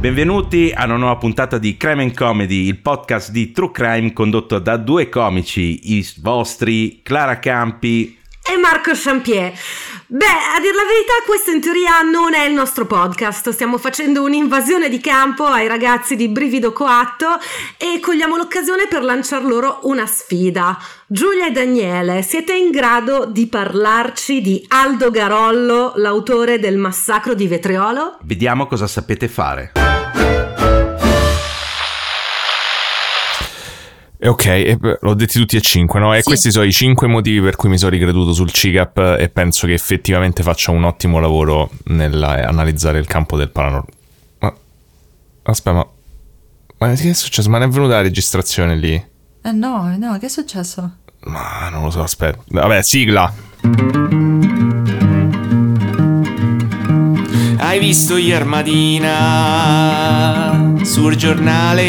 Benvenuti a una nuova puntata di Crime and Comedy, il podcast di True Crime condotto da due comici, i vostri Clara Campi e Marco Champier. Beh, a dir la verità, questo in teoria non è il nostro podcast. Stiamo facendo un'invasione di campo ai ragazzi di Brivido Coatto e cogliamo l'occasione per lanciar loro una sfida. Giulia e Daniele, siete in grado di parlarci di Aldo Garollo, l'autore del massacro di Vetriolo? Vediamo cosa sapete fare. Ok, e l'ho detti tutti e cinque, no? E Sì. questi sono i cinque motivi per cui mi sono ricreduto sul CIGAP e penso che effettivamente faccia un ottimo lavoro nell'analizzare il campo del paranormale. Ma... Aspetta, ma... Ma che è successo? Ma non è venuta la registrazione lì? Eh no, no, che è successo? Ma non lo so, aspetta. Vabbè, sigla. Hai visto ieri mattina sul giornale?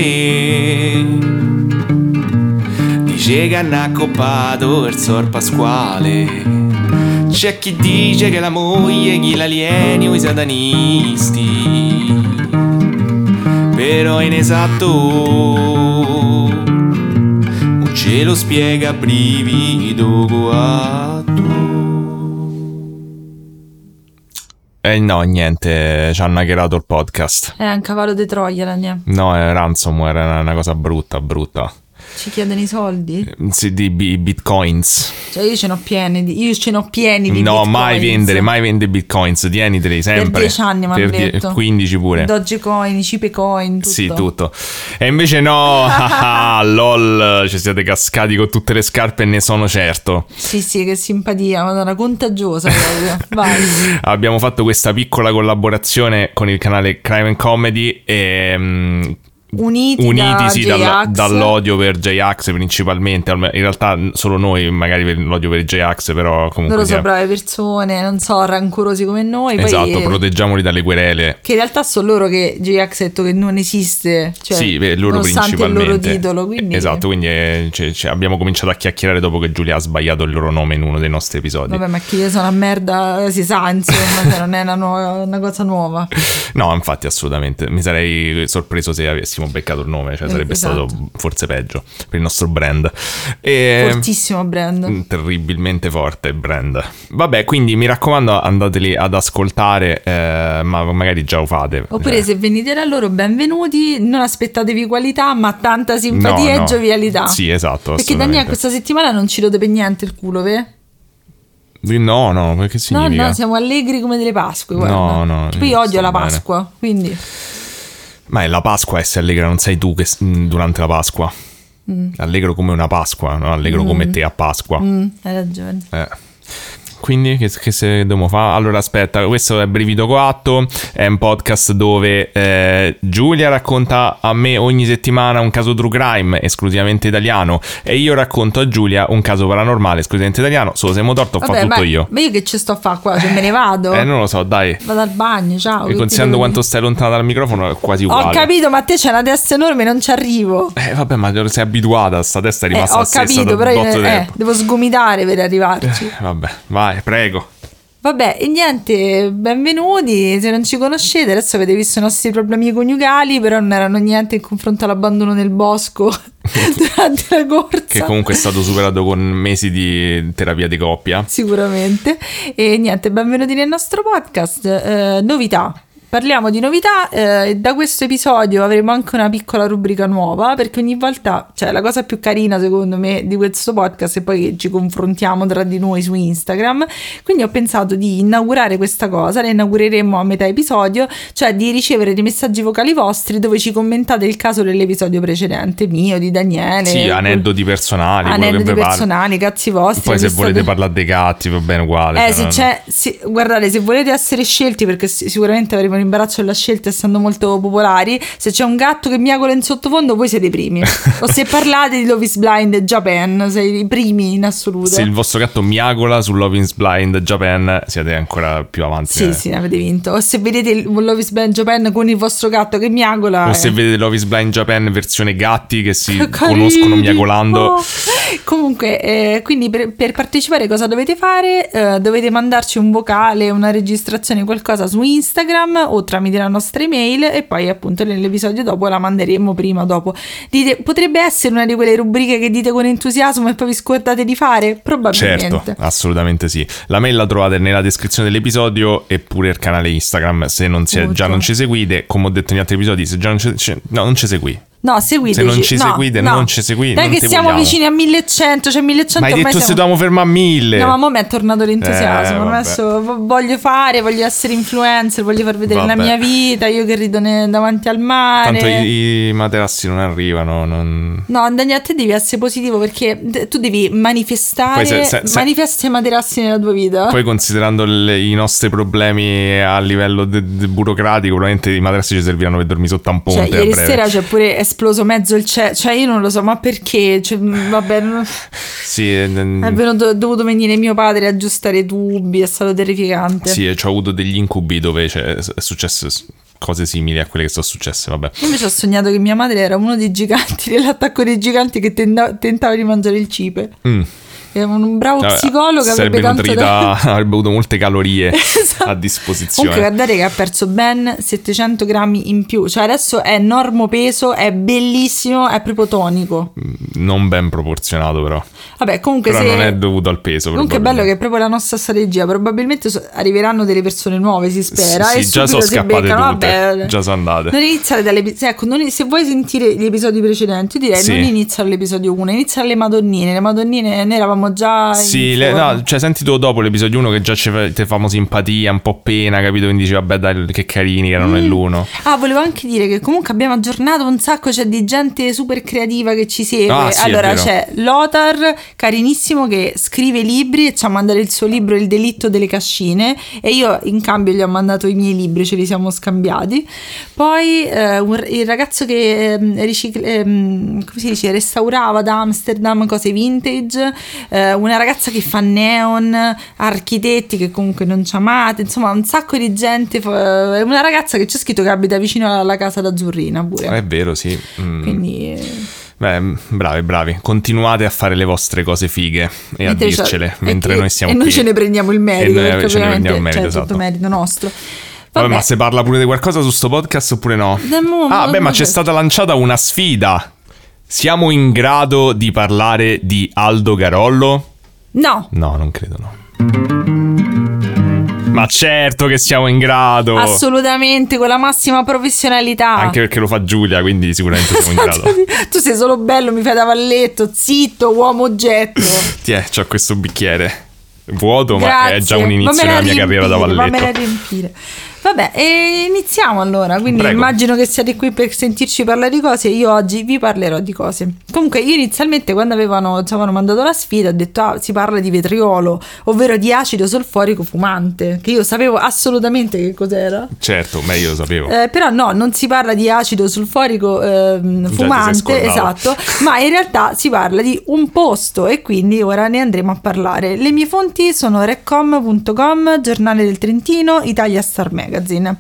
Dice che hanno accoppato il Sor Pasquale. C'è chi dice che la moglie gli l'alieni o i satanisti. Però è inesatto. Non ce lo spiega brivido Eh no, niente, ci hanno hackerato il podcast. È un cavallo di Troia la mia. No, è ransomware, è una cosa brutta, brutta. Ci chiedono i soldi? Sì, di bi- bitcoins. Cioè io ce n'ho pieni di, io ce n'ho pieni di No, bitcoins. mai vendere, mai vendere bitcoins, tieniteli sempre. 10 anni mi hanno Per die- detto. 15 pure. Dogecoin, Cipecoin, tutto. Sì, tutto. E invece no, ah, ah, lol, ci siete cascati con tutte le scarpe e ne sono certo. Sì, sì, che simpatia, madonna, contagiosa proprio. Vai. Abbiamo fatto questa piccola collaborazione con il canale Crime and Comedy e... mm, Uniti, da Unitisi dalla- J-Ax. dall'odio per J-Ax principalmente, alme- in realtà solo noi magari per l'odio per J-Ax, però comunque Loro sono brave persone, non so, rancorosi come noi. poi- Esatto, proteggiamoli dalle querele. Che in realtà sono loro che J-Ax ha detto che non esiste. Cioè, sì, beh, loro principalmente. il loro titolo. Quindi... Esatto, quindi eh, cioè, cioè, abbiamo cominciato a chiacchierare dopo che Giulia ha sbagliato il loro nome in uno dei nostri episodi. Vabbè, ma che io sono una merda, si sa, insomma, cioè, non è una, nuova- una cosa nuova. No, infatti, assolutamente. Mi sarei sorpreso se avessimo beccato il nome, cioè Eh, sarebbe esatto. stato forse peggio per il nostro brand. E... Fortissimo brand. Mm, Terribilmente forte brand. Vabbè, quindi mi raccomando, andateli ad ascoltare, eh, ma magari già lo fate. Oppure Cioè, se venite da loro, benvenuti, non aspettatevi qualità, ma tanta simpatia no, no. e giovialità. Sì, esatto. Perché Daniele questa settimana non ci rode per niente il culo, ve? No, no, perché No, significa? no, siamo allegri come delle Pasque, guarda. No, no, Poi io odio la bene. Pasqua, quindi... Ma è la Pasqua essere allegra, non sei tu che mm, durante la Pasqua. Allegro come una Pasqua, no? allegro come te a Pasqua. Mm, hai ragione. Eh. Quindi che, che se dobbiamo fare? Allora aspetta, questo è Brivido Coatto, è un podcast dove eh, Giulia racconta a me ogni settimana un caso true crime esclusivamente italiano e io racconto a Giulia un caso paranormale esclusivamente italiano, solo se Motort ho fatto tutto io. ma io che ci sto a fare qua? Cioè me ne vado? Eh non lo so, dai. Vado al bagno, ciao. E considerando quanto stai lontana dal microfono è quasi uguale. Ho capito, ma te c'è una testa enorme, non ci arrivo. Eh vabbè, ma sei abituata, sta testa è Eh, rimasta ho la stessa capito, però io- eh, devo sgomitare per arrivarci. Eh, Vabbè, vai, prego. Vabbè, e niente, benvenuti. Se non ci conoscete, adesso avete visto i nostri problemi coniugali, però non erano niente in confronto all'abbandono nel bosco durante la corsa. Che comunque è stato superato con mesi di terapia di coppia. Sicuramente. E niente, benvenuti nel nostro podcast. Eh, novità. Parliamo di novità eh, da questo episodio avremo anche una piccola rubrica nuova perché ogni volta, cioè la cosa più carina secondo me di questo podcast è poi che ci confrontiamo tra di noi su Instagram, quindi ho pensato di inaugurare questa cosa, la inaugureremo a metà episodio, cioè di ricevere dei messaggi vocali vostri dove ci commentate il caso dell'episodio precedente, mio, di Daniele. Sì, aneddoti personali, Aneddoti personali, cazzi vostri. Poi se volete parlare dei gatti, va bene uguale. eh, cioè, se non- c'è, sì, guardate, se volete essere scelti, perché si- sicuramente avremo un imbarazzo della scelta essendo molto popolari, se c'è un gatto che miagola in sottofondo, voi siete i primi. o se parlate di Love is Blind Japan, siete i primi in assoluto. Se il vostro gatto miagola su Love is Blind Japan, siete ancora più avanti. Sì, eh. sì, avete vinto. O se vedete Love is Blind Japan con il vostro gatto che miagola. O eh. se vedete Love is Blind Japan versione gatti che si Che carini! conoscono miagolando. Comunque, eh, quindi per, per partecipare cosa dovete fare? Eh, dovete mandarci un vocale, una registrazione, qualcosa su Instagram o tramite la nostra email e poi appunto nell'episodio dopo la manderemo prima o dopo. Dite, potrebbe essere una di quelle rubriche che dite con entusiasmo e poi vi scordate di fare? Probabilmente. Certo, assolutamente sì. La mail la trovate nella descrizione dell'episodio e pure il canale Instagram se non si è- già non ci seguite. Come ho detto negli altri episodi, se già non ci, no, non ci segui. No, seguiteci. Se non ci no, seguite, no. non ci segui- Dai non che siamo vogliamo. vicini a 1100, cioè 1100 Ma hai detto se siamo... dobbiamo fermare a mille. No, ma mo' mi è tornato l'entusiasmo. Eh, adesso vo- voglio fare, voglio essere influencer, voglio far vedere la Vabbè. mia vita, io che rido ne- davanti al mare. Tanto i, i materassi non arrivano. Non... No, Daniele, a te devi essere positivo perché tu devi manifestare, se- se- se- manifesti e materassi nella tua vita. Poi considerando le- i nostri problemi a livello de- de- burocratico, probabilmente i materassi ci serviranno per dormire sotto a un ponte Cioè, a ieri sera c'è pure esploso mezzo il cielo. Cioè, io non lo so, ma perché? Cioè, mh, vabbè, non- Sì, eh, è venuto, dovuto venire mio padre a aggiustare i tubi, è stato terrificante. sì, ho avuto degli incubi dove c'è- è successo cose simili a quelle che sono successe, vabbè. Io invece ho sognato che mia madre era uno dei giganti, dell'attacco dei giganti che tenda- tentava di mangiare il cipe. Mm. Era un bravo Vabbè, psicologo si avrebbe tanto da... nutrita, avrebbe avuto molte calorie Esatto. a disposizione. Comunque guardate che ha perso ben 700 grammi in più, cioè adesso è normo peso, è bellissimo, è proprio tonico. Mm, Non ben proporzionato, però. Vabbè, comunque Però se... non è dovuto al peso. Comunque è bello che è proprio la nostra strategia, probabilmente so- arriveranno delle persone nuove, si spera, Sì, e sì, già sono scappate beccano, tutte. vabbè. Già sono andate. Non iniziare dalle ecco, non- se vuoi sentire gli episodi precedenti, direi Sì. non iniziare all'episodio 1, inizia alle Madonnine. Le Madonnine ne eravamo già Sì, le- no, cioè sentito dopo l'episodio 1 che già ci te famo simpatia, un po' pena, capito? Quindi dici vabbè dai che carini che Mm. erano nell'uno. Ah, volevo anche dire che comunque abbiamo aggiornato un sacco, c'è di gente super creativa che ci segue. Ah, sì, allora c'è Lothar, carinissimo, che scrive libri e ci ha mandato il suo libro Il delitto delle cascine e io in cambio gli ho mandato i miei libri, ce li siamo scambiati. Poi eh, un- il ragazzo che ehm, ricicla- ehm, come si dice, restaurava da Amsterdam cose vintage, eh, una ragazza che fa neon, architetti che comunque non ci amate, insomma un sacco di gente, è una ragazza che c'è scritto che abita vicino alla casa d'Azzurrina pure. È vero, sì. Mm. Quindi eh, Beh, mm, bravi, bravi. Continuate a fare le vostre cose fighe e a mentre c'è- dircele e mentre che- noi siamo e qui. noi ce ne prendiamo il merito E noi ce ne prendiamo il merito, c'è esatto. tutto merito nostro. Vabbè, Vabbè, ma se parla pure di qualcosa su sto podcast oppure no? Mo- ah, beh, ma c'è stata lanciata una sfida. Siamo in grado di parlare di Aldo Garollo? no, No, non credo, no. Ma certo che siamo in grado. assolutamente con la massima professionalità. Anche perché lo fa Giulia, quindi sicuramente siamo in grado. tu sei solo bello, mi fai da valletto, zitto, uomo oggetto. Tiè, c'ho questo bicchiere. Vuoto, ma Grazie. è già un inizio della mia carriera da valletto. Vammela riempire. Vabbè, e iniziamo allora. Quindi Prego. immagino che siate qui per sentirci parlare di cose. Io oggi vi parlerò di cose. Comunque, io inizialmente, quando avevano, ci avevano mandato la sfida, ho detto: ah, si parla di vetriolo, ovvero di acido solforico fumante. Che io sapevo assolutamente che cos'era. Certo, meglio lo sapevo. Eh, però no, non si parla di acido solforico sei fumante, esatto, ma in realtà si parla di un posto e quindi ora ne andremo a parlare. Le mie fonti sono recom.com, Giornale del Trentino, Italia Star Magazine.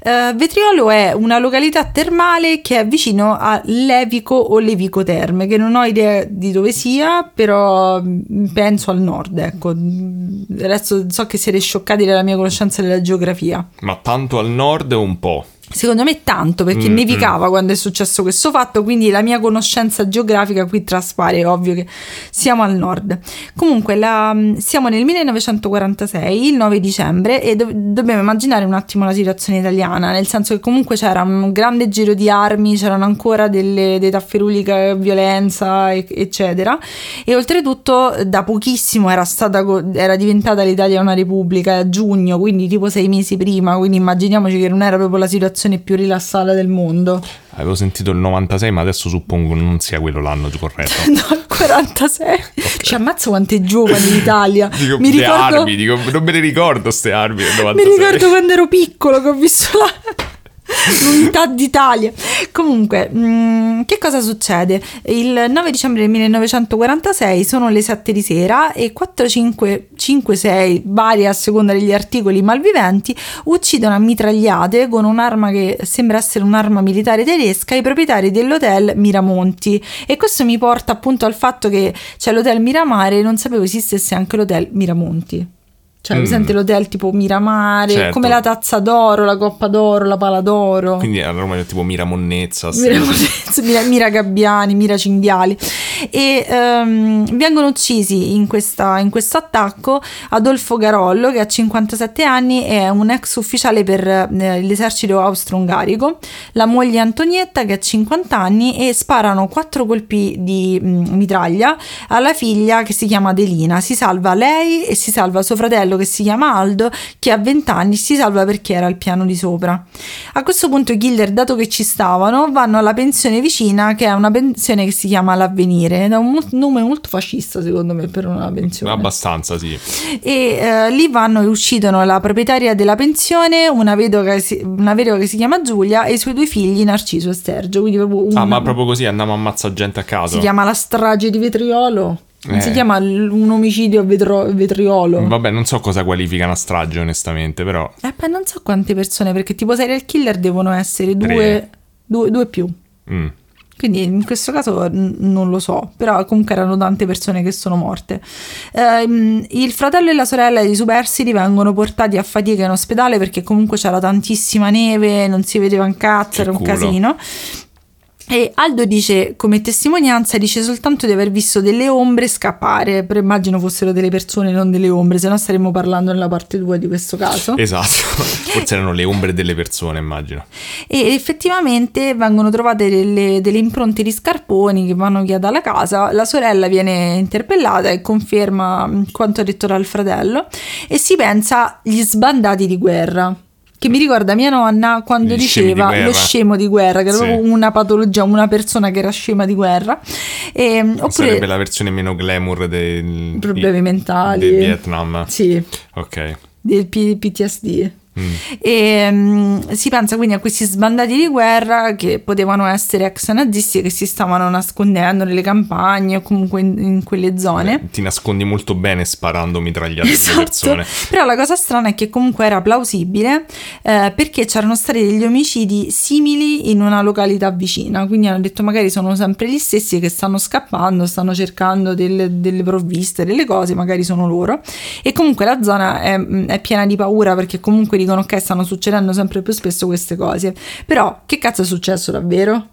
Eh, Vetriolo è una località termale che è vicino a Levico o Levico Terme, che non ho idea di dove sia, però mm, penso al nord, ecco. Adesso so che siete scioccati dalla mia conoscenza della geografia. Ma tanto al nord un po'? Secondo me tanto perché Mm, nevicava quando è successo questo fatto, quindi la mia conoscenza geografica qui traspare, è ovvio che siamo al nord. Comunque la- siamo nel 1946, il 9 dicembre, e do- dobbiamo immaginare un attimo la situazione italiana, nel senso che comunque c'era un grande giro di armi, c'erano ancora delle, dei tafferugli, ca- violenza, eccetera, e oltretutto da pochissimo era, stata, era diventata l'Italia una repubblica a giugno, quindi tipo sei mesi prima, quindi immaginiamoci che non era proprio la situazione più rilassata del mondo. Avevo sentito il 96, ma adesso suppongo non sia quello l'anno corretto. No, il 46. Ci ammazza quante giovani in Italia. Dico, mi le ricordo, armi, dico, non me ne ricordo ste armi mi 96. ricordo quando ero piccolo che ho visto la l'unità d'Italia. Comunque, mm, che cosa succede? Il 9 dicembre del 1946 sono le 7 di sera e 4, 5, 5, 6, varie a seconda degli articoli malviventi, uccidono a mitragliate con un'arma che sembra essere un'arma militare tedesca i proprietari dell'hotel Miramonti. E questo mi porta appunto al fatto che c'è l'hotel Miramare e non sapevo esistesse anche l'hotel Miramonti. Cioè, Mm. presente l'hotel tipo Miramare, Certo. come la tazza d'oro, la coppa d'oro, la pala d'oro. Quindi a Roma è tipo Mira Monnezza. Mira, Mira, Mira Gabbiani, Mira Cinghiali e ehm, vengono uccisi in, questa- in questo attacco Adolfo Garollo che ha 57 anni è un ex ufficiale per eh, l'esercito austro-ungarico la moglie Antonietta che ha 50 anni e sparano quattro colpi di mm, mitraglia alla figlia che si chiama Adelina si salva lei e si salva suo fratello che si chiama Aldo che ha 20 anni si salva perché era al piano di sopra a questo punto i killer, dato che ci stavano, vanno alla pensione vicina, che è una pensione che si chiama L'Avvenire. Ed è un nome molto fascista, secondo me, per una pensione. Abbastanza, sì. E eh, lì vanno e uccidono la proprietaria della pensione, una vedova, che si, una vedova che si chiama Giulia, e i suoi due figli, Narciso e Sergio. Quindi proprio un- Ah, ma proprio così andiamo a ammazzare gente a caso. si chiama la strage di Vetriolo. Eh. si chiama un omicidio a vetro- Vetriolo. Vabbè, non so cosa qualifica una strage, onestamente, però. Eh, beh, non so quante persone, perché tipo serial killer devono essere due, due, due più. mm. Quindi in questo caso n- non lo so, però comunque erano tante persone che sono morte. Ehm, il fratello e la sorella di superstiti vengono portati a fatica in ospedale perché comunque c'era tantissima neve, non si vedeva un cazzo, Che era un culo. casino. E Aldo dice come testimonianza dice soltanto di aver visto delle ombre scappare, però immagino fossero delle persone, non delle ombre, se no staremmo parlando nella parte 2 di questo caso. Esatto. Forse erano le ombre delle persone, immagino. E effettivamente vengono trovate delle, delle impronte di scarponi che vanno via dalla casa. La sorella viene interpellata e conferma mh, quanto detto dal fratello. E si pensa agli sbandati di guerra. Che mi ricorda mia nonna quando Gli di diceva guerra. lo scemo di guerra, che era Sì. proprio una patologia, una persona che era scema di guerra. E, oppure Sarebbe la versione meno glamour del... problemi mentali. del Vietnam. Sì, Ok. del P- PTSD. Mm. E mm, si pensa quindi a questi sbandati di guerra che potevano essere ex nazisti che si stavano nascondendo nelle campagne o comunque in, in quelle zone. Ti nascondi molto bene sparando mitragliate Esatto, persone. però la cosa strana è che comunque era plausibile eh, perché c'erano stati degli omicidi simili in una località vicina, quindi hanno detto magari sono sempre gli stessi che stanno scappando, stanno cercando delle, delle provviste, delle cose, magari sono loro. E comunque la zona è, è piena di paura perché comunque dicono ok stanno succedendo sempre più spesso queste cose. Però che cazzo è successo davvero?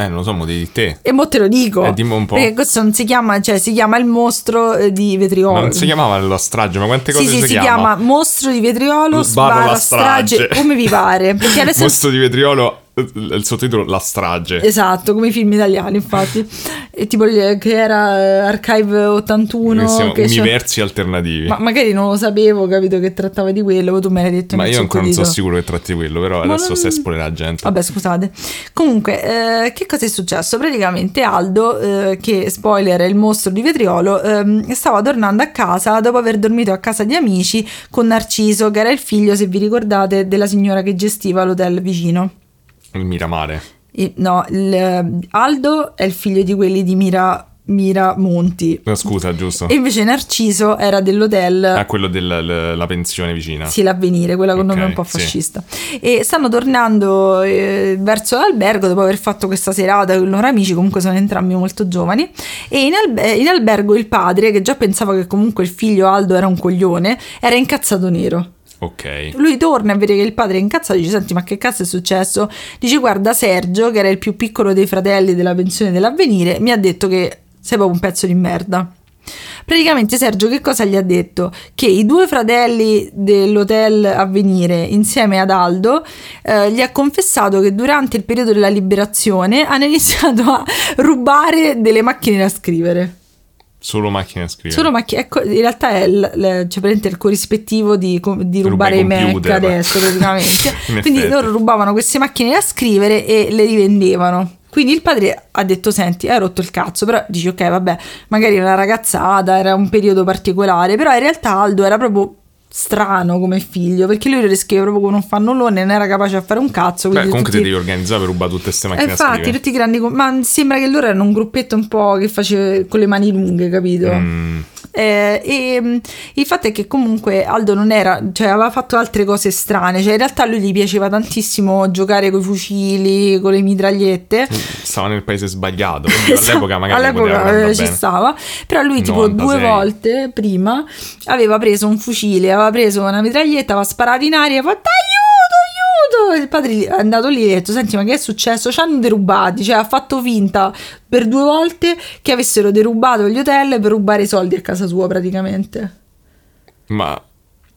Eh, non lo so, mo di te. E mo te lo dico. Eh, dimmi un po'. Perché questo non si chiama, cioè si chiama il mostro eh, di Vetriolo. Non si chiamava la strage, ma quante cose Sì, sì, si, si chiama Mostro di Vetriolo Sbarra la strage. strage. come vi pare. Perché adesso Mostro di vetriolo, il sottotitolo La strage. Esatto, come i film italiani, infatti. E tipo il- che era eh, Archive 81 Siamo che universi alternativi. Ma magari non lo sapevo, capito che trattava di quello, tu me l'hai detto Ma io ancora non sono sicuro che tratti quello, però Ma adesso non- stai spoilerando la gente. Vabbè, scusate. Comunque, eh, che cosa è successo? Praticamente Aldo, eh, che spoiler è il mostro di Vetriolo, ehm, stava tornando a casa dopo aver dormito a casa di amici con Narciso, che era il figlio, se vi ricordate, della signora che gestiva l'hotel vicino. Il Miramare. E- no, il- eh, Aldo è il figlio di quelli di Mira, Miramonti. No, scusa, giusto? E invece Narciso era dell'hotel Ah, quello della pensione vicina. Sì, l'avvenire, quella con Ok, nome un po' sì. fascista. E stanno tornando eh, verso l'albergo dopo aver fatto questa serata con i loro amici, comunque sono entrambi molto giovani. E in, albe- in albergo il padre, che già pensava che comunque il figlio Aldo era un coglione, era incazzato nero. Ok. Lui torna a vedere che il padre è incazzato e dice: Senti, ma che cazzo è successo? Dice: Guarda, Sergio, che era il più piccolo dei fratelli della pensione dell'avvenire, mi ha detto che sei proprio un pezzo di merda. Praticamente Sergio che cosa gli ha detto? Che i due fratelli dell'hotel Avvenire insieme ad Aldo eh, gli ha confessato che durante il periodo della liberazione hanno iniziato a rubare delle macchine da scrivere. Solo macchine da scrivere. Solo macchine, ecco, in realtà è il, il- cioè, il corrispettivo di, di Ruba rubare i Mac adesso praticamente. In Quindi effetti. loro rubavano queste macchine da scrivere e le rivendevano. Quindi il padre ha detto: Senti, hai rotto il cazzo. Però dici: Ok, vabbè, magari era una ragazzata, era un periodo particolare. Però in realtà Aldo era proprio strano come figlio perché lui lo descrive proprio come un fannullone, non era capace a fare un cazzo. Beh, comunque tutti- ti devi organizzare per rubare tutte queste macchine infatti, tutti i grandi. Ma sembra che loro erano un gruppetto un po' che faceva con le mani lunghe, capito? Mm, Eh, e mh, il fatto è che comunque Aldo non era, cioè aveva fatto altre cose strane, cioè in realtà a lui gli piaceva tantissimo giocare con i fucili, con le mitragliette. Stava nel paese sbagliato, Esatto, all'epoca magari all'epoca, eh, ci stava però lui tipo 96. due volte prima aveva preso un fucile aveva preso una mitraglietta aveva sparato in aria e fatto aiuto aiuto e il padre è andato lì e ha detto senti ma che è successo? Ci hanno derubati cioè ha fatto finta per due volte che avessero derubato gli hotel per rubare i soldi a casa sua praticamente. Ma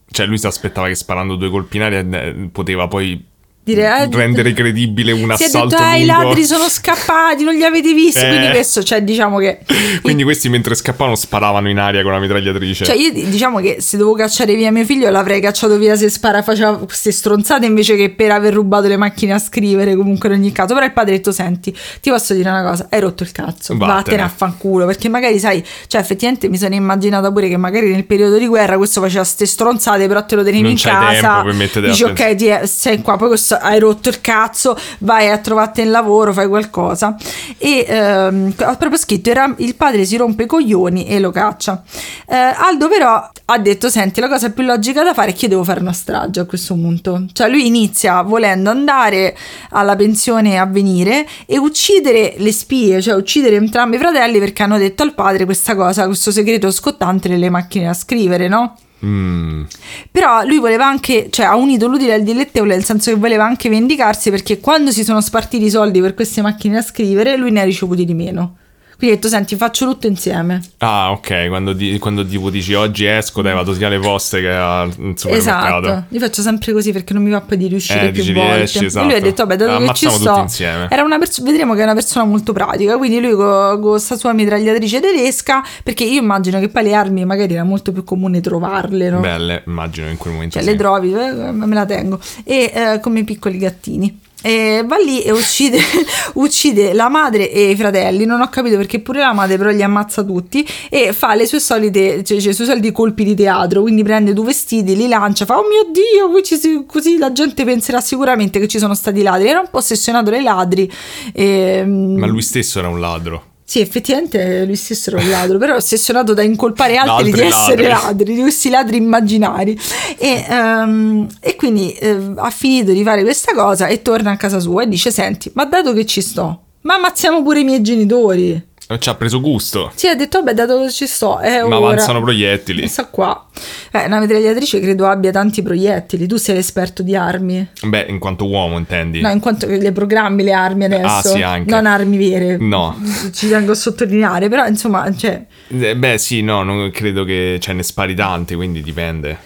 cioè lui si aspettava che sparando due colpi in aria eh, poteva poi Dire, eh, rendere credibile un si è assalto detto eh, i ladri sono scappati non li avete visti Eh. quindi questo cioè diciamo che Quindi questi mentre scappavano sparavano in aria con la mitragliatrice. Cioè, io diciamo che se devo cacciare via mio figlio, l'avrei cacciato via se spara faceva queste stronzate invece che per aver rubato le macchine a scrivere. Comunque, in ogni caso. Però il padre ha detto: Senti, ti posso dire una cosa, hai rotto il cazzo, Vattene. vattene a fanculo. Perché magari, sai, cioè, effettivamente mi sono immaginata pure che magari nel periodo di guerra questo faceva ste stronzate, però te lo tenevi Non in casa. tempo per dici, ok, ti è- sei qua, poi questo, hai rotto il cazzo, vai a trovarti il lavoro, fai qualcosa. E ehm, ho proprio scritto: era, il padre si rompe i coglioni e lo caccia. Eh, Aldo, però, ha detto: Senti, la cosa più logica da fare è che io devo fare una strage a questo punto. Cioè, lui inizia volendo andare alla pensione a venire e uccidere le spie, cioè uccidere entrambi i fratelli perché hanno detto al padre questa cosa, questo segreto scottante delle macchine a scrivere, no? Mm. Però lui voleva anche, cioè ha unito l'utile al dilettevole, nel senso che voleva anche vendicarsi perché quando si sono spartiti i soldi per queste macchine a scrivere, lui ne ha ricevuti di meno. Quindi ha detto, senti, faccio tutto insieme. Ah, ok. Quando, di- quando tipo dici oggi esco, dai, vado sia alle poste che al supermercato. Esatto, io faccio sempre così perché non mi va poi di riuscire Eh, più dici, volte. riesci, E lui ha esatto. detto, vabbè, dato che ci sto, era una perso- vedremo che è una persona molto pratica, quindi lui con questa sua mitragliatrice tedesca, perché io immagino che poi le armi magari era molto più comune trovarle, no? Belle, immagino in quel momento. Cioè, sì. le trovi, eh, me la tengo. E eh, come piccoli gattini. E va lì e uccide, uccide la madre e i fratelli. Non ho capito perché pure la madre, però li ammazza tutti. E fa le sue solite, cioè, cioè, i suoi soliti colpi di teatro. Quindi prende due vestiti, li lancia, fa: Oh mio dio, così la gente penserà sicuramente che ci sono stati ladri. Era un po' ossessionato dai ladri. E, Ma lui stesso era un ladro. Sì, effettivamente lui stesso era un ladro, però è ossessionato da incolpare altri di essere ladri. ladri, di questi ladri immaginari. E, ehm, e quindi eh, ha finito di fare questa cosa e torna a casa sua e dice: Senti, ma dato che ci sto, ma ammazziamo pure i miei genitori. Non ci ha preso gusto. Sì, ha detto: Vabbè, dato che ci sto, è Ma ora. avanzano proiettili. Questa qua. Eh, una mitragliatrice credo abbia tanti proiettili. Tu sei l'esperto di armi. Beh, in quanto uomo, intendi? No, in quanto le programmi le armi adesso. Ah, sì, anche. Non armi vere. No. Ci tengo a sottolineare, però insomma, cioè. Eh, Beh, sì, no, non credo che ce ne spari tanti, quindi dipende.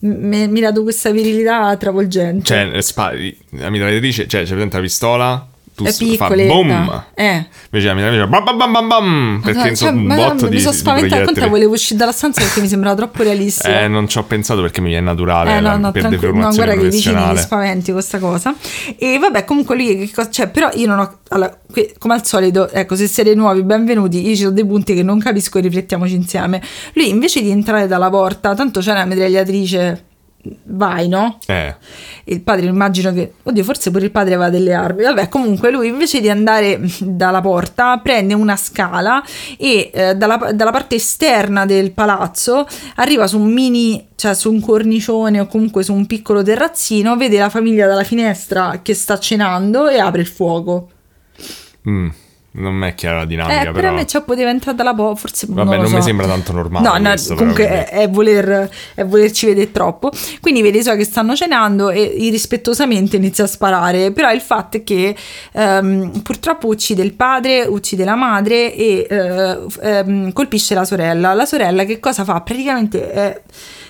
mi mi ha dato questa virilità travolgente. Cioè, eh, spari. La mitragliatrice, cioè, c'è presente la pistola? Tu fa boom. Eh. Invece la mitragliatrice bam bam bam bam bam. Perché Madonna, insomma cioè, un botto di, mi sono di spaventata. Conta proiettili. volevo uscire dalla stanza perché mi sembrava troppo realistico. Eh, non ci ho pensato perché mi è naturale Eh, no, la- no, per tranquillo, no, guarda che vicini mi spaventi questa cosa. E vabbè, comunque lui che cosa cioè, però io non ho allora, come al solito, ecco, se siete nuovi, benvenuti. Io ci ho dei punti che non capisco e riflettiamoci insieme. Lui invece di entrare dalla porta, tanto c'è una mitragliatrice vai, no? Eh, Il padre immagino che, oddio, forse pure il padre aveva delle armi. Vabbè, comunque lui invece di andare dalla porta prende una scala e eh, dalla, dalla parte esterna del palazzo arriva su un mini, cioè su un cornicione o comunque su un piccolo terrazzino, vede la famiglia dalla finestra che sta cenando e apre il fuoco. mm, non mi è chiara la dinamica, Eh, per però. me cioè, poteva entrare dalla porta, forse Vabbè, non, non mi so. sembra tanto normale No, no, questo, però, comunque quindi. è, è voler, è volerci vedere troppo. Quindi vede i suoi che stanno cenando e irrispettosamente inizia a sparare. Però il fatto è che ehm, purtroppo uccide il padre, uccide la madre e f- ehm, colpisce la sorella. La sorella che cosa fa? Praticamente è,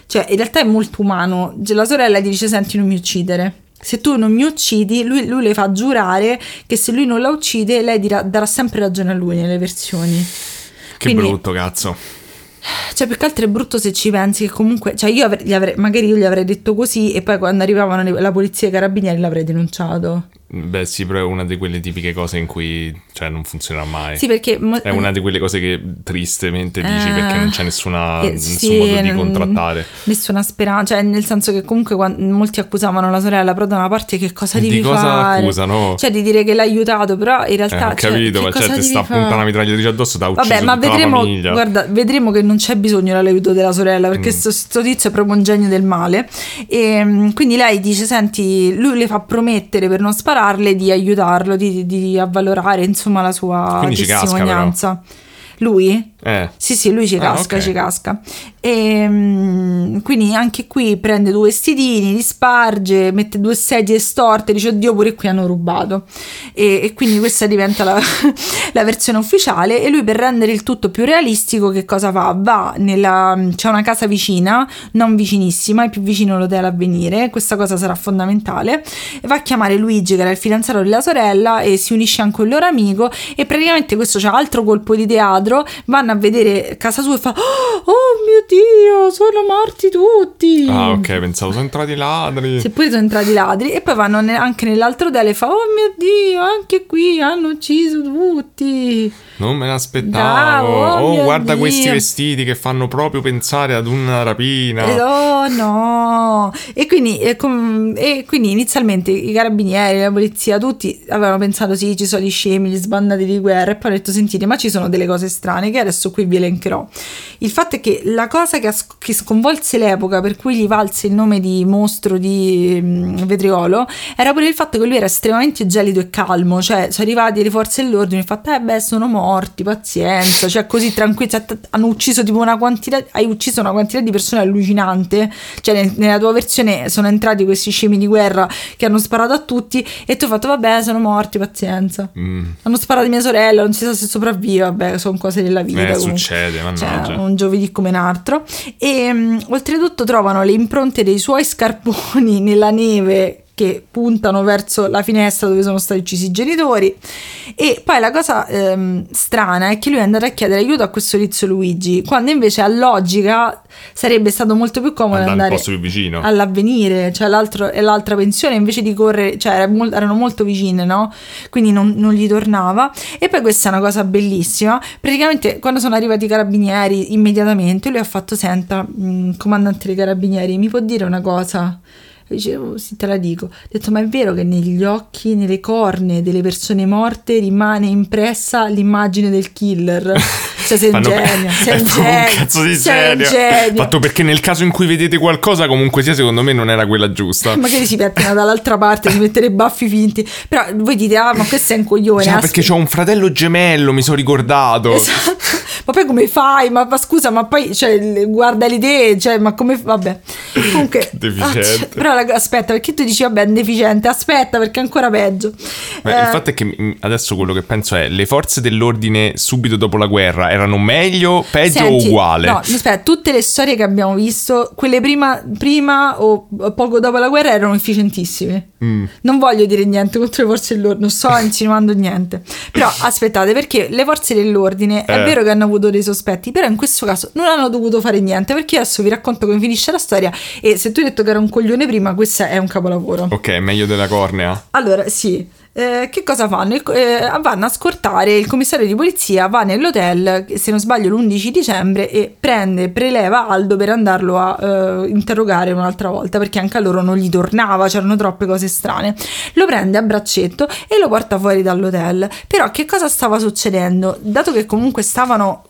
cioè, in realtà è molto umano. Cioè, La sorella gli dice: Senti, non mi uccidere. Se tu non mi uccidi, lui, lui le fa giurare che se lui non la uccide, lei dirà- darà sempre ragione a lui nelle versioni. Che quindi- brutto, cazzo. Cioè, più che altro è brutto se ci pensi che comunque, cioè io avrei, gli avrei- magari io gli avrei detto così e poi quando arrivavano la polizia e i carabinieri l'avrei denunciato. Beh, sì, però è una di quelle tipiche cose in cui cioè, non funzionerà mai. Sì, perché... mo- È una di quelle cose che tristemente dici Eh, perché non c'è nessuna, eh, nessun sì, modo di contrattare. Nessuna speranza, cioè nel senso che comunque molti accusavano la sorella, però da una parte che cosa E di devi cosa fare? accusano? Cioè di dire che l'ha aiutato, però in Eh, realtà... ho cioè, capito, che ma cioè, ti devi sta puntando una mitragliatrice addosso, da ucciso Vabbè, ma la vedremo, guarda, vedremo che non c'è bisogno dell'aiuto della sorella perché Mm. sto, sto tizio è proprio un genio del male. E mm, quindi lei dice: Senti, lui le fa promettere per non spararle di aiutarlo, di, di avvalorare insomma la sua Quindi testimonianza. Lui? Eh, Sì, sì, lui ci Ah, casca, ok. ci casca. E mm, quindi anche qui prende due vestitini, li sparge, mette due sedie storte, dice oddio pure qui hanno rubato. E, e quindi questa diventa la, la versione ufficiale e lui per rendere il tutto più realistico che cosa fa? Va nella... c'è una casa vicina, non vicinissima, è più vicino l'hotel a venire, questa cosa sarà fondamentale, e va a chiamare Luigi che era il fidanzato della sorella e si unisce anche il loro amico e praticamente questo c'ha altro colpo di teatro, vanno a vedere casa sua e fa oh mio dio sono morti tutti ah, ok, pensavo sono entrati i ladri. Seppure sono entrati i ladri e poi vanno ne- anche nell'altro hotel e fa oh mio dio anche qui hanno ucciso tutti Non me l'aspettavo. oh Oh, mio guarda Dio. questi vestiti che fanno proprio pensare ad una rapina. Eh, Oh no! E quindi, e com- e quindi inizialmente i carabinieri, la polizia, tutti avevano pensato sì, ci sono gli scemi, gli sbandati di guerra e poi hanno detto sentite, ma ci sono delle cose strane che adesso qui vi elencherò. Il fatto è che la cosa che, che sconvolse l'epoca per cui gli valse il nome di mostro di mm, Vetriolo era pure il fatto che lui era estremamente gelido e calmo, cioè sono arrivati le forze dell'ordine e fatto eh beh sono morti, pazienza, cioè così tranquilli, cioè, hanno ucciso tipo una quantità, hai ucciso una quantità di persone allucinante, cioè ne- nella tua versione sono entrati questi scemi di guerra che hanno sparato a tutti e tu hai fatto vabbè sono morti, pazienza. Mm. Hanno sparato mia sorella, non si sa se sopravvive, vabbè, sono cose della vita. Eh, succede, Cioè, mannaggia. un giovedì come un altro. E mm, oltretutto trovano le impronte dei suoi scarponi nella neve che puntano verso la finestra dove sono stati uccisi i genitori. E poi la cosa ehm, strana è che lui è andato a chiedere aiuto a questo tizio Luigi, quando invece a logica sarebbe stato molto più comodo Andare andare posto più vicino. all'avvenire, cioè l'altro, l'altra pensione invece di correre, cioè erano molto vicine, no? Quindi non, non gli tornava. E poi questa è una cosa bellissima. Praticamente quando sono arrivati i carabinieri, immediatamente lui ha fatto: Senta, mh, comandante dei carabinieri, mi può dire una cosa? E Dicevo, sì, te la dico. Ho detto, ma è vero che negli occhi, nelle corne delle persone morte rimane impressa l'immagine del killer? Cioè, sei un genio, sei un cazzo di sei genio. Fatto perché nel caso in cui vedete qualcosa, comunque sia, secondo me non era quella giusta. Magari si pettina dall'altra parte, si mette i baffi finti. Però voi dite, ah, ma questo è un coglione. Cioè, ah, perché sì. c'ho un fratello gemello, mi sono ricordato. Esatto. Ma poi come fai? Ma, ma scusa, ma poi cioè, guarda le idee, cioè, ma come vabbè. Comunque deficiente. ah, cioè, però aspetta, perché tu dici vabbè, è deficiente, aspetta, perché è ancora peggio. Beh, Eh, Il fatto è che adesso quello che penso è le forze dell'ordine subito dopo la guerra erano meglio, peggio Senti, o uguale? No, aspetta, tutte le storie che abbiamo visto, quelle prima, prima o poco dopo la guerra erano efficientissime. Mm. Non voglio dire niente contro le forze dell'ordine, non sto insinuando niente. Però aspettate, perché le forze dell'ordine è Eh. vero che hanno avuto dei sospetti, però in questo caso non hanno dovuto fare niente. Perché adesso vi racconto come finisce la storia. E se tu hai detto che era un coglione prima, questo è un capolavoro. Ok, meglio della cornea. Allora, sì. Eh, che cosa fanno? Il- eh, vanno a scortare il commissario di polizia, va nell'hotel, se non sbaglio l'11 dicembre, e prende, preleva Aldo per andarlo a eh, interrogare un'altra volta, perché anche a loro non gli tornava, c'erano troppe cose strane. Lo prende a braccetto e lo porta fuori dall'hotel. Però che cosa stava succedendo? Dato che comunque stavano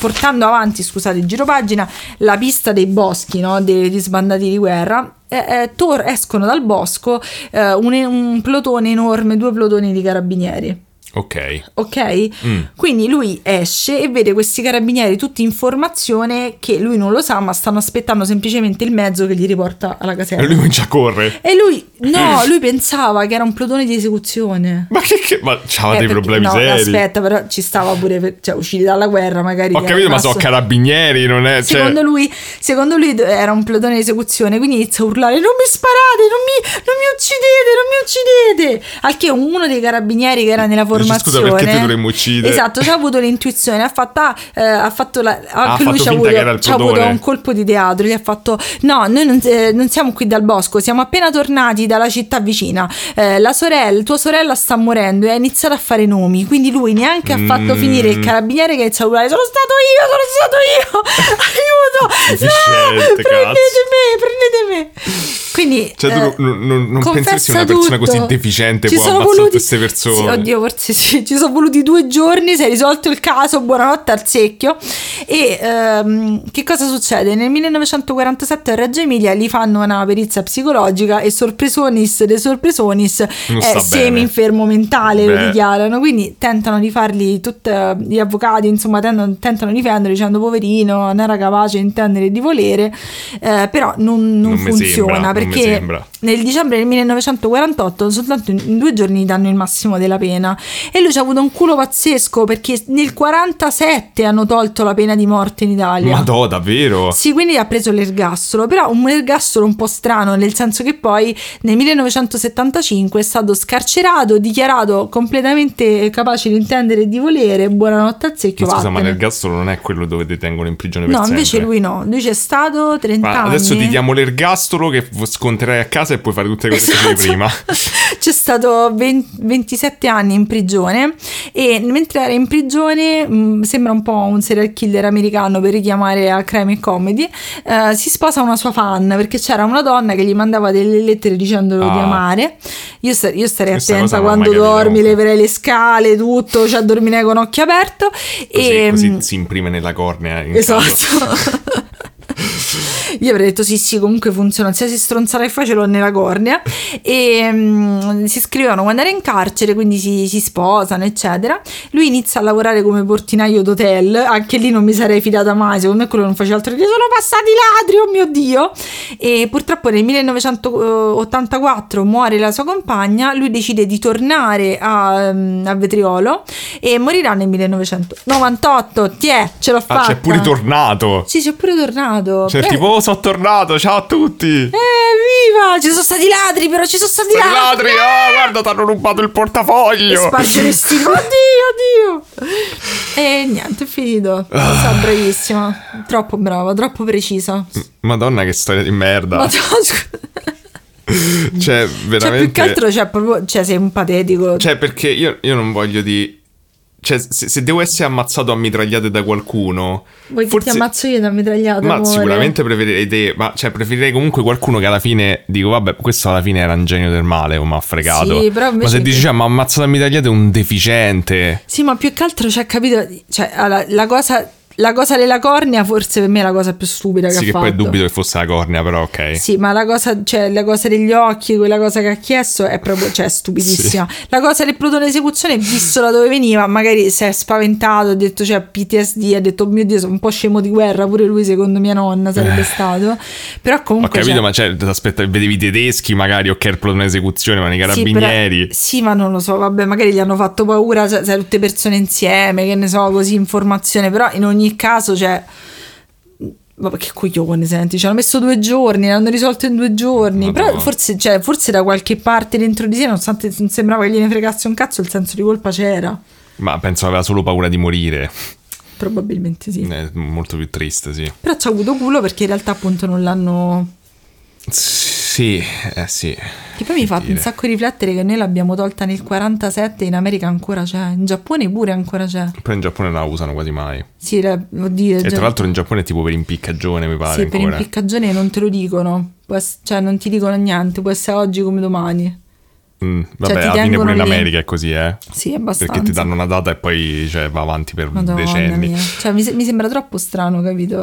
portando avanti, scusate, giro pagina, la pista dei boschi, no? degli sbandati di guerra, eh, eh, tor- escono dal bosco eh, un, un plotone enorme, due plotoni di carabinieri. Ok. Ok? Mm. Quindi lui esce e vede questi carabinieri tutti in formazione che lui non lo sa, ma stanno aspettando semplicemente il mezzo che li riporta alla E caserma. lui comincia a correre. E lui, no, lui pensava che era un plotone di esecuzione. Ma che, che ma c'aveva Eh, dei perché- problemi no, seri. aspetta, però ci stava pure, per- cioè usciti dalla guerra magari. Ho capito, ma sono carabinieri, non è. Cioè... Secondo lui, secondo lui era un plotone di esecuzione, quindi inizia a urlare: Non mi sparate, non mi, non mi uccidete, non mi uccidete. Al che uno dei carabinieri che era nella Gli fa l'informazione. Scusa, perché dovremmo uccidere? Esatto, ci ha avuto l'intuizione, ha fatto, ah, eh, ha fatto la, anche fatto lui ci ha avuto, che avuto un colpo di teatro, gli ha fatto no, noi non, eh, non siamo qui dal bosco, siamo appena tornati dalla città vicina, Eh, la sorella, tua sorella sta morendo e ha iniziato a fare nomi, quindi lui neanche ha fatto Mm. finire il carabiniere che ha urlare, sono stato io, sono stato io, aiuto, no, prendete me, prendete me. Quindi Cioè, tu eh, non, non, non confessa penseresti una persona tutto. così deficiente Ci può ammazzare tutte queste persone? Sì, oddio, forse sì. Ci sono voluti due giorni, si è risolto il caso, buonanotte al secchio. E ehm, che cosa succede? Nel 1947 a Reggio Emilia gli fanno una perizia psicologica e sorpresonis de sorpresonis Non è semi-infermo mentale, lo Beh. dichiarano. Quindi tentano di fargli tutti gli avvocati, insomma, tentano, tentano di difendere dicendo poverino, non era capace di intendere e di volere, eh, però non, non Non funziona sembra, perché sembra. Nel dicembre del 1948 soltanto in due giorni gli danno il massimo della pena e lui ci ha avuto un culo pazzesco perché nel 47 hanno tolto la pena di morte in Italia. Madò, davvero? Sì, quindi ha preso l'ergastolo, però un ergastolo un po' strano, nel senso che poi nel 1975 è stato scarcerato, dichiarato completamente capace di intendere e di volere, buonanotte al secchio, Ma scusa, ma vattene. l'ergastolo non è quello dove ti tengono in prigione per No, sempre? invece lui no, lui c'è stato 30 Ma anni. adesso ti diamo l'ergastolo che sconterai a casa e puoi fare tutte le cose che Esatto. prima. C'è stato 20 27 anni in prigione e mentre era in prigione, mh, sembra un po' un serial killer americano per richiamare a crime e comedy, eh, si sposa una sua fan perché c'era una donna che gli mandava delle lettere dicendolo di Ah. amare. Io, sta- io starei Questa attenta quando dormi, leverei le scale, tutto, cioè dormirei con occhio aperto. Così, e, così mh, si imprime nella cornea. in Esatto. Io avrei detto sì, sì, comunque funziona, qualsiasi stronzata che fai ce l'ho nella cornea. E mm, si scrivono quando era in carcere, quindi si, si sposano, eccetera. Lui inizia a lavorare come portinaio d'hotel, anche lì non mi sarei fidata mai, secondo me quello non faceva altro che sono passati ladri, oh mio Dio! E purtroppo nel 1984 muore la sua compagna, lui decide di tornare a, mm, a Vetriolo e morirà nel 1998. Tiè, ce l'ho fatta! Ah, c'è pure tornato. Sì, c'è pure tornato. Cioè, Beh, tipo, sono tornato, ciao a tutti. Eh, viva! Ci sono stati ladri, però ci sono stati Sono ladri! ladri, oh, guarda, ti hanno rubato il portafoglio. spargere i stili. Oddio, oddio! E niente, è finito. Ah. Sa, bravissima. Troppo brava, troppo precisa. Madonna, che storia di merda. Ma scusa. Cioè, Cioè, veramente. più che altro, cioè, proprio, cioè, sei un patetico. Cioè, perché io, io non voglio di. Cioè, se, se devo essere ammazzato a mitragliate da qualcuno. Vuoi che forse... ti ammazzo io da mitragliata, Ma amore? sicuramente preferirei te, ma cioè preferirei comunque qualcuno che alla fine dico vabbè, questo alla fine era un genio del male o mi ha fregato. Sì, però Ma se dici cioè, ma ammazzato a mitragliate è un deficiente. Sì, ma più che altro, cioè, capito? Cioè, allora, la cosa... La cosa della cornea forse per me è la cosa più stupida che Sì, ha che fatto. poi dubito che fosse la cornea, però ok. Sì, ma la cosa, cioè, la cosa degli occhi, quella cosa che ha chiesto è proprio, cioè, stupidissima. La cosa del plotone esecuzione, visto da dove veniva, magari si è spaventato, ha detto, cioè, PTSD, ha detto, oh mio Dio, sono un po' scemo di guerra, pure lui secondo mia nonna sarebbe stato. Però Eh. Ho comunque... capito, cioè, ma cioè, aspetta, vedevi i tedeschi magari, ok, il plotone esecuzione, ma i sì, carabinieri. però- sì, ma non lo so, vabbè, magari gli hanno fatto paura, sai, tutte persone insieme, che ne so, così, informazione, però in ogni caso, cioè... Vabbè, che coglione, senti, ci hanno messo due giorni, l'hanno risolto in due giorni. Madonna. Però forse, cioè, forse da qualche parte dentro di sé, nonostante non sembrava che gliene fregasse un cazzo, il senso di colpa c'era. Ma penso aveva solo paura di morire. Probabilmente sì. È molto più triste, sì. Però ci ha avuto culo perché in realtà appunto non l'hanno... Sì, eh sì. Che poi mi fa dire. un sacco riflettere che noi l'abbiamo tolta nel 47 in America ancora c'è, in Giappone pure ancora c'è. Poi in Giappone la usano quasi mai. Sì, la- oddio, E già- tra l'altro in Giappone è tipo per impiccagione, mi pare sì, per ancora. impiccagione non te lo dicono, Può ess- cioè non ti dicono niente, può essere oggi come domani. Mm, Cioè, vabbè, ti alla fine pure in lì. America è così, eh. Sì, abbastanza. Perché ti danno una data e poi cioè, va avanti per Madonna decenni. mia. Cioè, mi, se- mi sembra troppo strano, capito?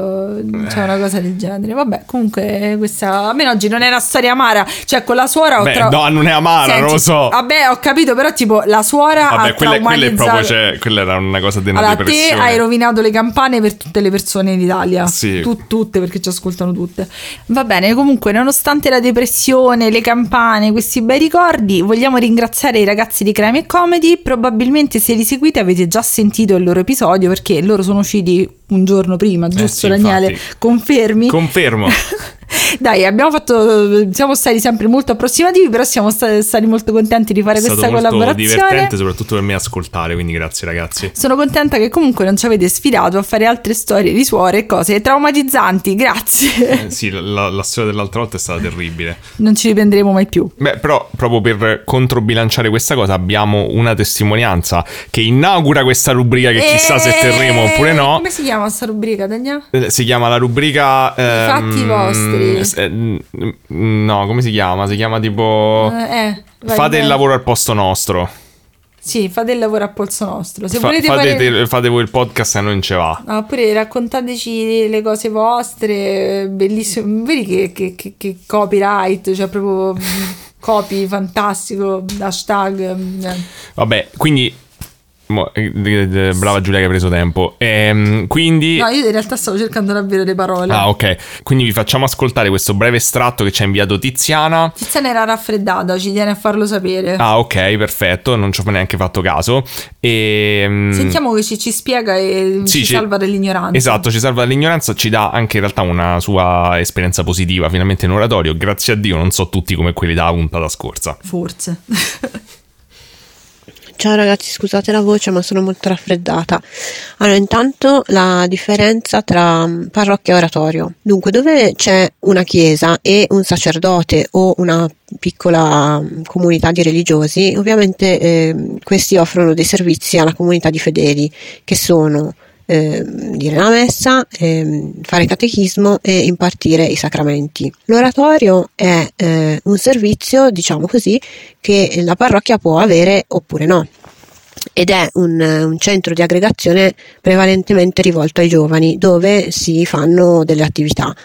Cioè, una cosa del genere. Vabbè, comunque, questa. Almeno oggi non è una storia amara. Cioè, con la suora ho Beh, tra- no, non è amara, Senti, non lo so. Vabbè, ho capito, però, tipo, la suora Vabbè, ha quella, quella è proprio, traumatizzato- cioè, quella era una cosa di una Allora, te depressione. hai rovinato le campane per tutte le persone in Italia. Sì. Tu- tutte, perché ci ascoltano tutte. Va bene, comunque, nonostante la depressione, le campane, questi bei ricordi, vogliamo ringraziare i ragazzi di Crime e Comedy. Probabilmente se li seguite avete già sentito il loro episodio, perché loro sono usciti un giorno prima, giusto Eh sì, Daniele? infatti. Confermi? Confermo. Dai, abbiamo fatto. Siamo stati sempre molto approssimativi, però siamo sta- stati molto contenti di fare È stato questa collaborazione. divertente, soprattutto per me ascoltare, quindi grazie ragazzi. Sono contenta che comunque non ci avete sfidato a fare altre storie di suore e cose traumatizzanti. Grazie. Eh, sì, la, la storia dell'altra volta è stata terribile. Non ci riprenderemo mai più. Beh, però proprio per controbilanciare questa cosa abbiamo una testimonianza che inaugura questa rubrica che chissà se terremo oppure no. Eh, Come si chiama sta rubrica, Daniele? Eh, Si chiama la rubrica... ehm, fatti vostri. eh, no, come si chiama? Si chiama tipo... Eh, eh, vai, Fate vai. il lavoro al posto nostro. Sì, fate il lavoro a polso nostro. Se Fa- volete fate, fare... te- fate voi il podcast e non ce va. Ah, Oppure raccontateci le cose vostre, bellissimo. Vedi che, che- che- che copyright, cioè proprio copy fantastico, hashtag. mm, eh. Vabbè, quindi... eh, brava Giulia che hai preso tempo. Ehm, quindi... No, io in realtà stavo cercando davvero le parole. Ah, ok. Quindi vi facciamo ascoltare questo breve estratto che ci ha inviato Tiziana. Tiziana era raffreddata, ci tiene a farlo sapere. Ah, ok, perfetto. Non ci ho neanche fatto caso. E, mm, Sentiamo che ci, ci spiega e Sì, ci ci- salva dall'ignoranza. Esatto, ci salva dall'ignoranza, ci dà anche in realtà una sua esperienza positiva, finalmente in oratorio. Grazie a Dio, non so tutti come quelli della puntata scorsa. Forse. Ciao ragazzi, scusate la voce, ma sono molto raffreddata. Allora, intanto la differenza tra mm, parrocchia e oratorio. Dunque, dove c'è una chiesa e un sacerdote o una piccola mm, comunità di religiosi, ovviamente eh, questi offrono dei servizi alla comunità di fedeli, che sono ehm, dire la messa, ehm, fare catechismo e impartire i sacramenti. L'oratorio è eh, un servizio, diciamo così, che la parrocchia può avere oppure no ed è un, un centro di aggregazione prevalentemente rivolto ai giovani dove si fanno delle attività.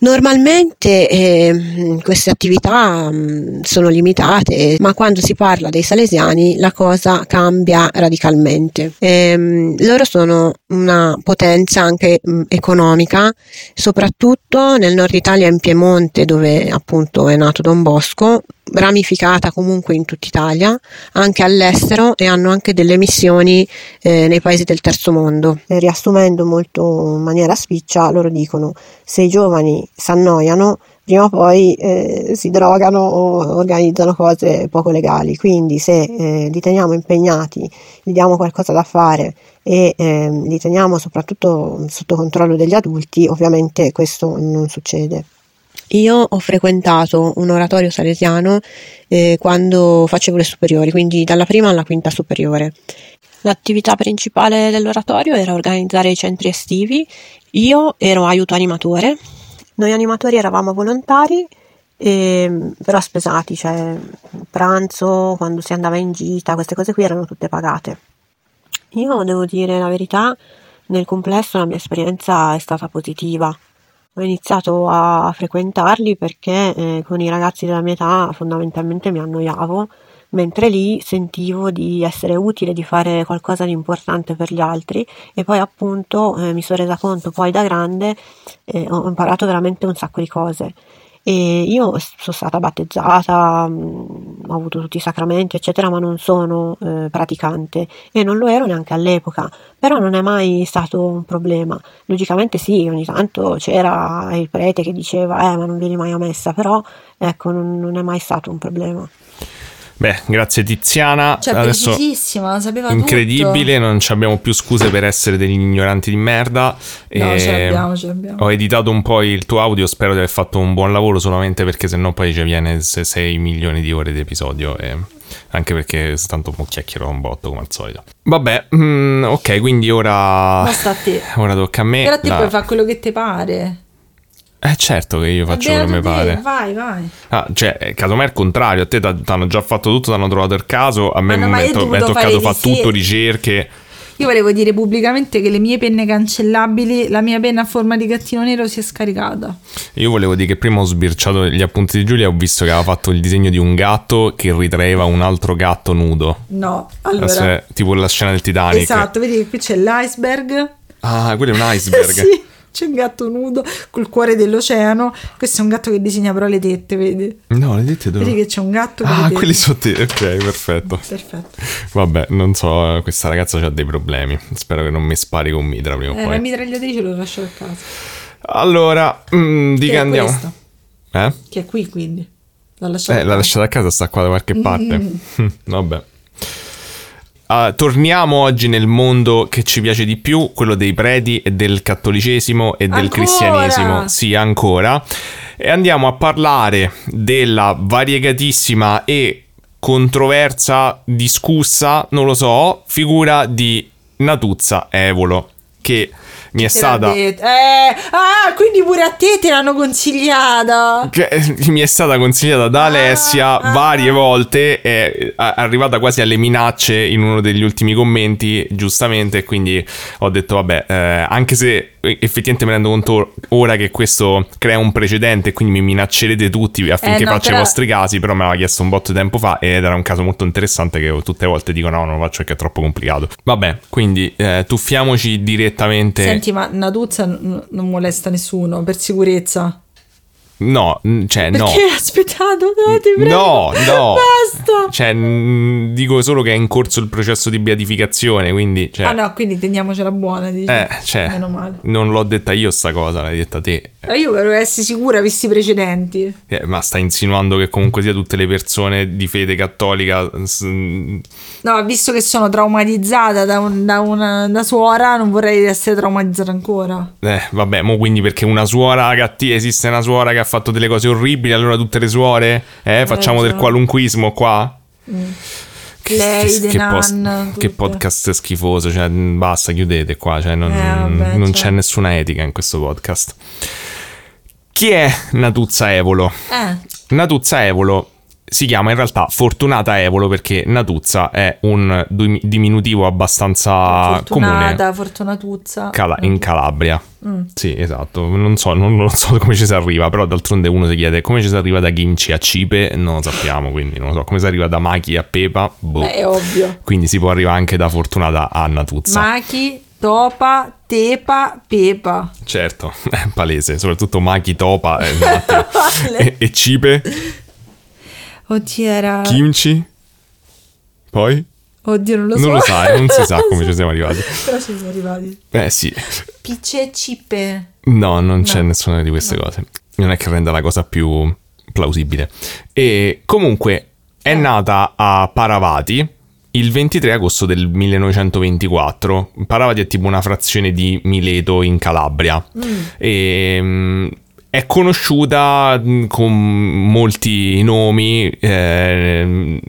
Normalmente ehm, queste attività mh, sono limitate, ma quando si parla dei salesiani la cosa cambia radicalmente. Ehm, loro sono una potenza anche mh, economica, soprattutto nel nord Italia in Piemonte, dove appunto è nato Don Bosco, ramificata comunque in tutta Italia, anche all'estero e hanno anche delle missioni eh, nei paesi del terzo mondo. Eh, riassumendo molto in maniera spiccia, loro dicono se i giovani si annoiano, prima o poi eh, si drogano o organizzano cose poco legali. Quindi se eh, li teniamo impegnati, gli diamo qualcosa da fare e ehm, li teniamo soprattutto sotto controllo degli adulti, ovviamente questo non succede. Io ho frequentato un oratorio salesiano eh, quando facevo le superiori, quindi dalla prima alla quinta superiore. L'attività principale dell'oratorio era organizzare i centri estivi. Io ero aiuto animatore. Noi animatori eravamo volontari, ehm, però spesati, cioè pranzo, quando si andava in gita, queste cose qui erano tutte pagate. Io devo dire la verità, nel complesso la mia esperienza è stata positiva. Ho iniziato a frequentarli perché eh, con i ragazzi della mia età fondamentalmente mi annoiavo, mentre lì sentivo di essere utile, di fare qualcosa di importante per gli altri e poi appunto eh, mi sono resa conto poi da grande, eh, ho imparato veramente un sacco di cose. E io sono stata battezzata, mh, ho avuto tutti i sacramenti, eccetera, ma non sono eh, praticante e non lo ero neanche all'epoca, però non è mai stato un problema. Logicamente sì, ogni tanto c'era il prete che diceva, eh, ma non vieni mai a messa, però ecco, non, non è mai stato un problema. Beh, grazie Tiziana. Cioè, Adesso precisissima, sapeva incredibile, tutto. non ci abbiamo più scuse per essere degli ignoranti di merda. No, E ce l'abbiamo, ce l'abbiamo. Ho editato un po' il tuo audio, spero di aver fatto un buon lavoro solamente perché sennò poi ci viene 6 milioni di ore di episodio. E... Anche perché tanto mo chiacchiero un botto come al solito. Vabbè, mm, ok, quindi ora... Basta a te. Ora tocca a me. Però te La- puoi fare quello che ti pare. Eh certo che io faccio È come beato te, pare. Vai, vai. Ah, cioè, eh, casomai è il contrario, a te ti hanno già fatto tutto, ti hanno trovato il caso, a me no, mi è, to- toccato fare tutto, ricerche. Io volevo dire pubblicamente che le mie penne cancellabili, la mia penna a forma di gattino nero si è scaricata. Io volevo dire che prima ho sbirciato gli appunti di Giulia e ho visto che aveva fatto il disegno di un gatto che ritraeva un altro gatto nudo. No, Adesso allora. è tipo la scena del Titanic. Esatto, vedi che qui c'è l'iceberg. Ah, quello è un iceberg. sì, c'è un gatto nudo col cuore dell'oceano. Questo è un gatto che disegna però le tette, vedi? No, le dite dove? Vedi che c'è un gatto le Ah, tette. quelli sono te. Ok, perfetto. Perfetto. Vabbè, non so, questa ragazza ha dei problemi. Spero che non mi spari con mitra prima o Eh, poi. la mitragliatrice lo lascio a casa. Allora, mm, di Che che andiamo? Eh? Che è qui quindi. L'ha lasciato. Eh, l'ha lasciata a casa, sta qua da qualche parte. Mm. Vabbè. Ah, torniamo oggi nel mondo che ci piace di più, quello dei preti e del cattolicesimo e del Ancora? cristianesimo. Sì, ancora. E andiamo a parlare della variegatissima e controversa, discussa, non lo so, figura di Natuzza Evolo, che mi è stata... Eh, ah, quindi pure a te te l'hanno consigliata. che mi è stata consigliata da Alessia ah. varie volte, è arrivata quasi alle minacce in uno degli ultimi commenti, giustamente, quindi ho detto vabbè, eh, anche se effettivamente mi rendo conto ora che questo crea un precedente, quindi mi minaccerete tutti affinché Eh, no, faccia però- i vostri casi, però me l'aveva chiesto un botto di tempo fa ed era un caso molto interessante che tutte le volte dico no, non lo faccio perché è troppo complicato. Vabbè, quindi eh, tuffiamoci direttamente... Senti, ma Natuzza n- non molesta nessuno per sicurezza. No, cioè no. Perché aspettato? No, ti prego. No, no. Basta. Cioè, dico solo che è in corso il processo di beatificazione, quindi... Cioè, Ah no, quindi teniamocela buona, dici. eh, cioè, Meno male. non l'ho detta io sta cosa, l'hai detta te. Ma io volevo essere sicura, visti i precedenti. Eh, ma stai insinuando che comunque sia tutte le persone di fede cattolica... No, visto che sono traumatizzata da, un- da una da suora, non vorrei essere traumatizzata ancora. Eh, vabbè, mo quindi perché una suora cattiva, esiste una suora che ha fatto delle cose orribili, allora tutte le suore? Eh, facciamo del qualunquismo qua? Lei, che, The che post- Nun, che podcast schifoso, cioè mh, basta, chiudete qua, cioè non, Eh, vabbè, non cioè. c'è nessuna etica in questo podcast. Chi è Natuzza Evolo? Eh, Natuzza Evolo si chiama in realtà Fortunata Evolo perché Natuzza è un dimi- diminutivo abbastanza comune fortunata, fortunatuzza. Cala- in Calabria. Mm. Sì, esatto. Non so, non, non so come ci si arriva, però d'altronde uno si chiede come ci si arriva da Kimchi a Cipe, non lo sappiamo, quindi non lo so. Come si arriva da Maki a Pepa, boh. Beh, è ovvio. Quindi si può arrivare anche da Fortunata a Natuzza. Machi, topa, tepa, pepa. Certo, è palese, soprattutto Maki, Topa eh, e, e Cipe, Oddio, era... Kimchi, poi? Oddio, non lo so. Non lo sai, non si sa come ci siamo arrivati. Però ci siamo arrivati. Eh sì, Picce e cipe. no, non c'è No. nessuna di queste cose. Non è che renda la cosa più plausibile. E comunque è nata a Paravati il 23 agosto del 1924. Paravati è tipo una frazione di Mileto in Calabria. E, mm, è conosciuta con molti nomi, ehm,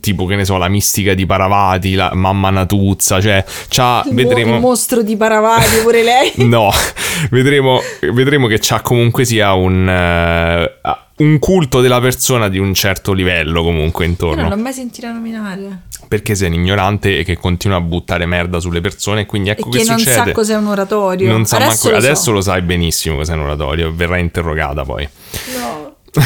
tipo che ne so, la mistica di Paravati, la mamma Natuzza, cioè c'ha, Il, mo- vedremo... il mostro di Paravati, pure lei. No, vedremo, vedremo che c'ha comunque sia un, eh, un culto della persona di un certo livello comunque Io non l'ho intorno. mai sentita nominare. Perché sei un ignorante e che continua a buttare merda sulle persone e quindi ecco e che, che non succede. sa cos'è un oratorio. Non sa adesso manco- lo so. adesso lo sai benissimo cos'è un oratorio, verrà interrogata poi. No.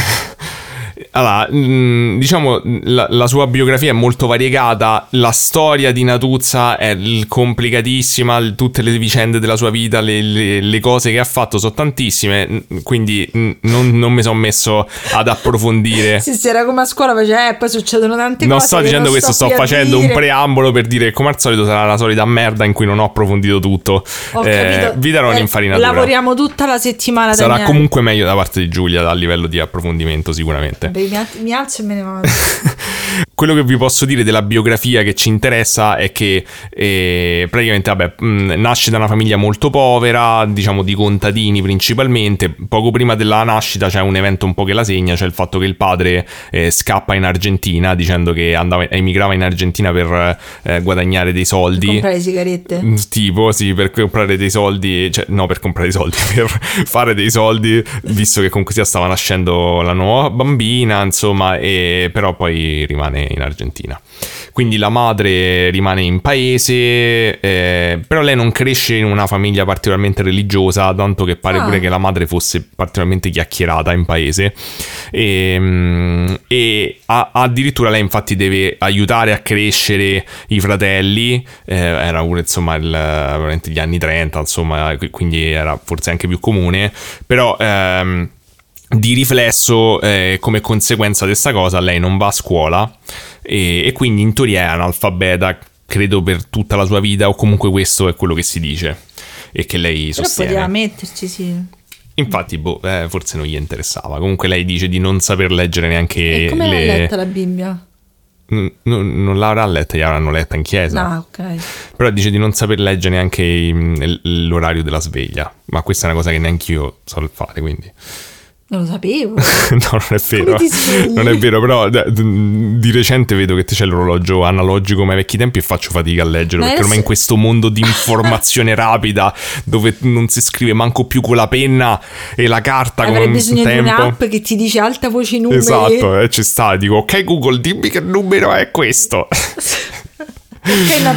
Allora, mh, diciamo, la, la sua biografia è molto variegata, la storia di Natuzza è complicatissima, tutte le vicende della sua vita, le, le- le cose che ha fatto sono tantissime, quindi non, non mi sono messo ad approfondire. Sì, sì, era come a scuola, faceva, eh, poi succedono tante Non cose. sto che dicendo non questo, sto facendo un preambolo per dire che come al solito sarà la solita merda in cui non ho approfondito tutto. Ho Eh, vi darò Eh, un'infarinatura. Lavoriamo tutta la settimana Sarà Daniele. comunque meglio da parte di Giulia a livello di approfondimento sicuramente. Beh, mi, al- mi alzo e me ne vado. Quello che vi posso dire della biografia che ci interessa è che eh, praticamente vabbè, mh, nasce da una famiglia molto povera, diciamo di contadini principalmente. Poco prima della nascita c'è un evento un po' che la segna, cioè il fatto che il padre eh, scappa in Argentina dicendo che andava, emigrava in Argentina per eh, guadagnare dei soldi. Comprare le sigarette. Mm, Tipo, sì, per comprare dei soldi, cioè no, per comprare dei soldi, per fare dei soldi, visto che comunque sia stava nascendo la nuova bambina, insomma, e però poi rimane in Argentina. Quindi la madre rimane in paese, eh, però lei non cresce in una famiglia particolarmente religiosa, tanto che pare Ah. pure che la madre fosse particolarmente chiacchierata in paese. E, mm, e a- addirittura lei infatti deve aiutare a crescere i fratelli, eh, era pure insomma il, gli anni 30, insomma, qui- quindi era forse anche più comune, però... ehm, di riflesso, eh, come conseguenza di questa cosa, lei non va a scuola e, e quindi in teoria è analfabeta, credo per tutta la sua vita, o comunque questo è quello che si dice e che lei Però sostiene. poteva metterci, sì. Infatti, boh, eh, forse non gli interessava. Comunque lei dice di non saper leggere neanche E come le... l'ha letta la Bibbia? Mm, non, non l'avrà letta, gli avranno letta in chiesa. Ah, ok. Però dice di non saper leggere neanche i- l'orario della sveglia. Ma questa è una cosa che neanche io so fare, quindi... Non lo sapevo. no, non è vero. Non è vero, però di recente vedo che c'è l'orologio analogico come ai vecchi tempi e faccio fatica a leggerlo. Ma perché adesso- ormai in questo mondo di informazione rapida dove non si scrive manco più con la penna e la carta Avrei un bisogno di tempo. un'app che ti dice alta voce numeri. Esatto, eh, ci sta. Dico, ok Google, dimmi che numero è questo. Che è una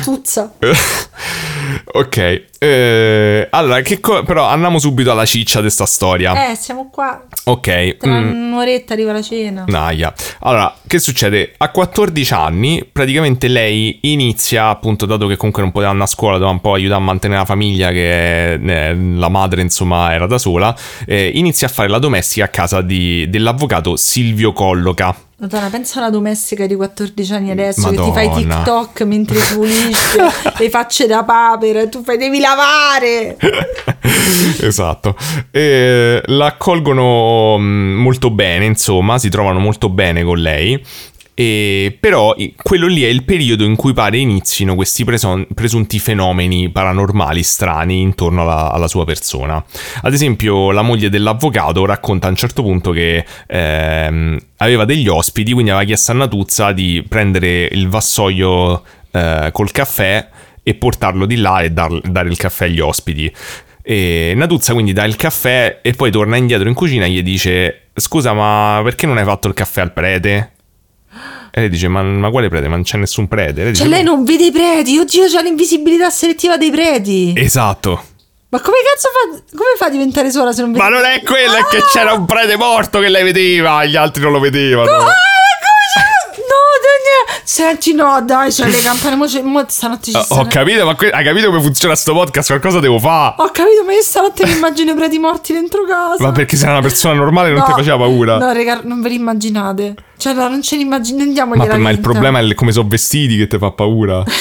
ok, eh, allora, che co- però andiamo subito alla ciccia di sta storia. Eh, siamo qua. Ok. Tra mm. un'oretta arriva la cena. Naia. Allora, che succede? A 14 anni, praticamente lei inizia, appunto, dato che comunque non poteva andare a scuola, doveva un po' aiutare a mantenere la famiglia, che eh, la madre, insomma, era da sola, eh, inizia a fare la domestica a casa di- dell'avvocato Silvio Colloca. Madonna, pensa a una domestica di 14 anni adesso che ti Madonna. fai TikTok mentre pulisce le facce da papera e tu fai devi lavare. esatto. E la accolgono mm, molto bene, insomma, si trovano molto bene con lei. E però i- quello lì è il periodo in cui pare inizino questi preson- presunti fenomeni paranormali strani intorno alla, alla sua persona. Ad esempio, la moglie dell'avvocato racconta a un certo punto che ehm, aveva degli ospiti, quindi aveva chiesto a Natuzza di prendere il vassoio eh, col caffè e portarlo di là e dar- dare il caffè agli ospiti. E Natuzza quindi dà il caffè e poi torna indietro in cucina e gli dice: Scusa, ma perché non hai fatto il caffè al prete? E lei dice: Ma, ma quale prete? Ma non c'è nessun prete. Lei dice, Cioè lei non vede i preti, oddio c'ha l'invisibilità selettiva dei preti. Esatto. Ma come cazzo fa, come fa a diventare sola se non vede Ma non è quello, è che c'era un prete morto che lei vedeva, gli altri non lo vedevano. Ah, come c'è? Senti, no, dai, c'è le campane. Mo, mo stanotte ci Eh, stanno- Ho capito, ma que- hai capito come funziona sto podcast? Qualcosa devo fare. Ho capito, ma io stanotte mi immagino i preti morti dentro casa. Ma perché sei una persona normale non No, ti faceva paura? No, raga, non ve li immaginate. Cioè, no, non ce li immaginiamo. Andiamo ma, ma il problema è come sono vestiti che ti fa paura.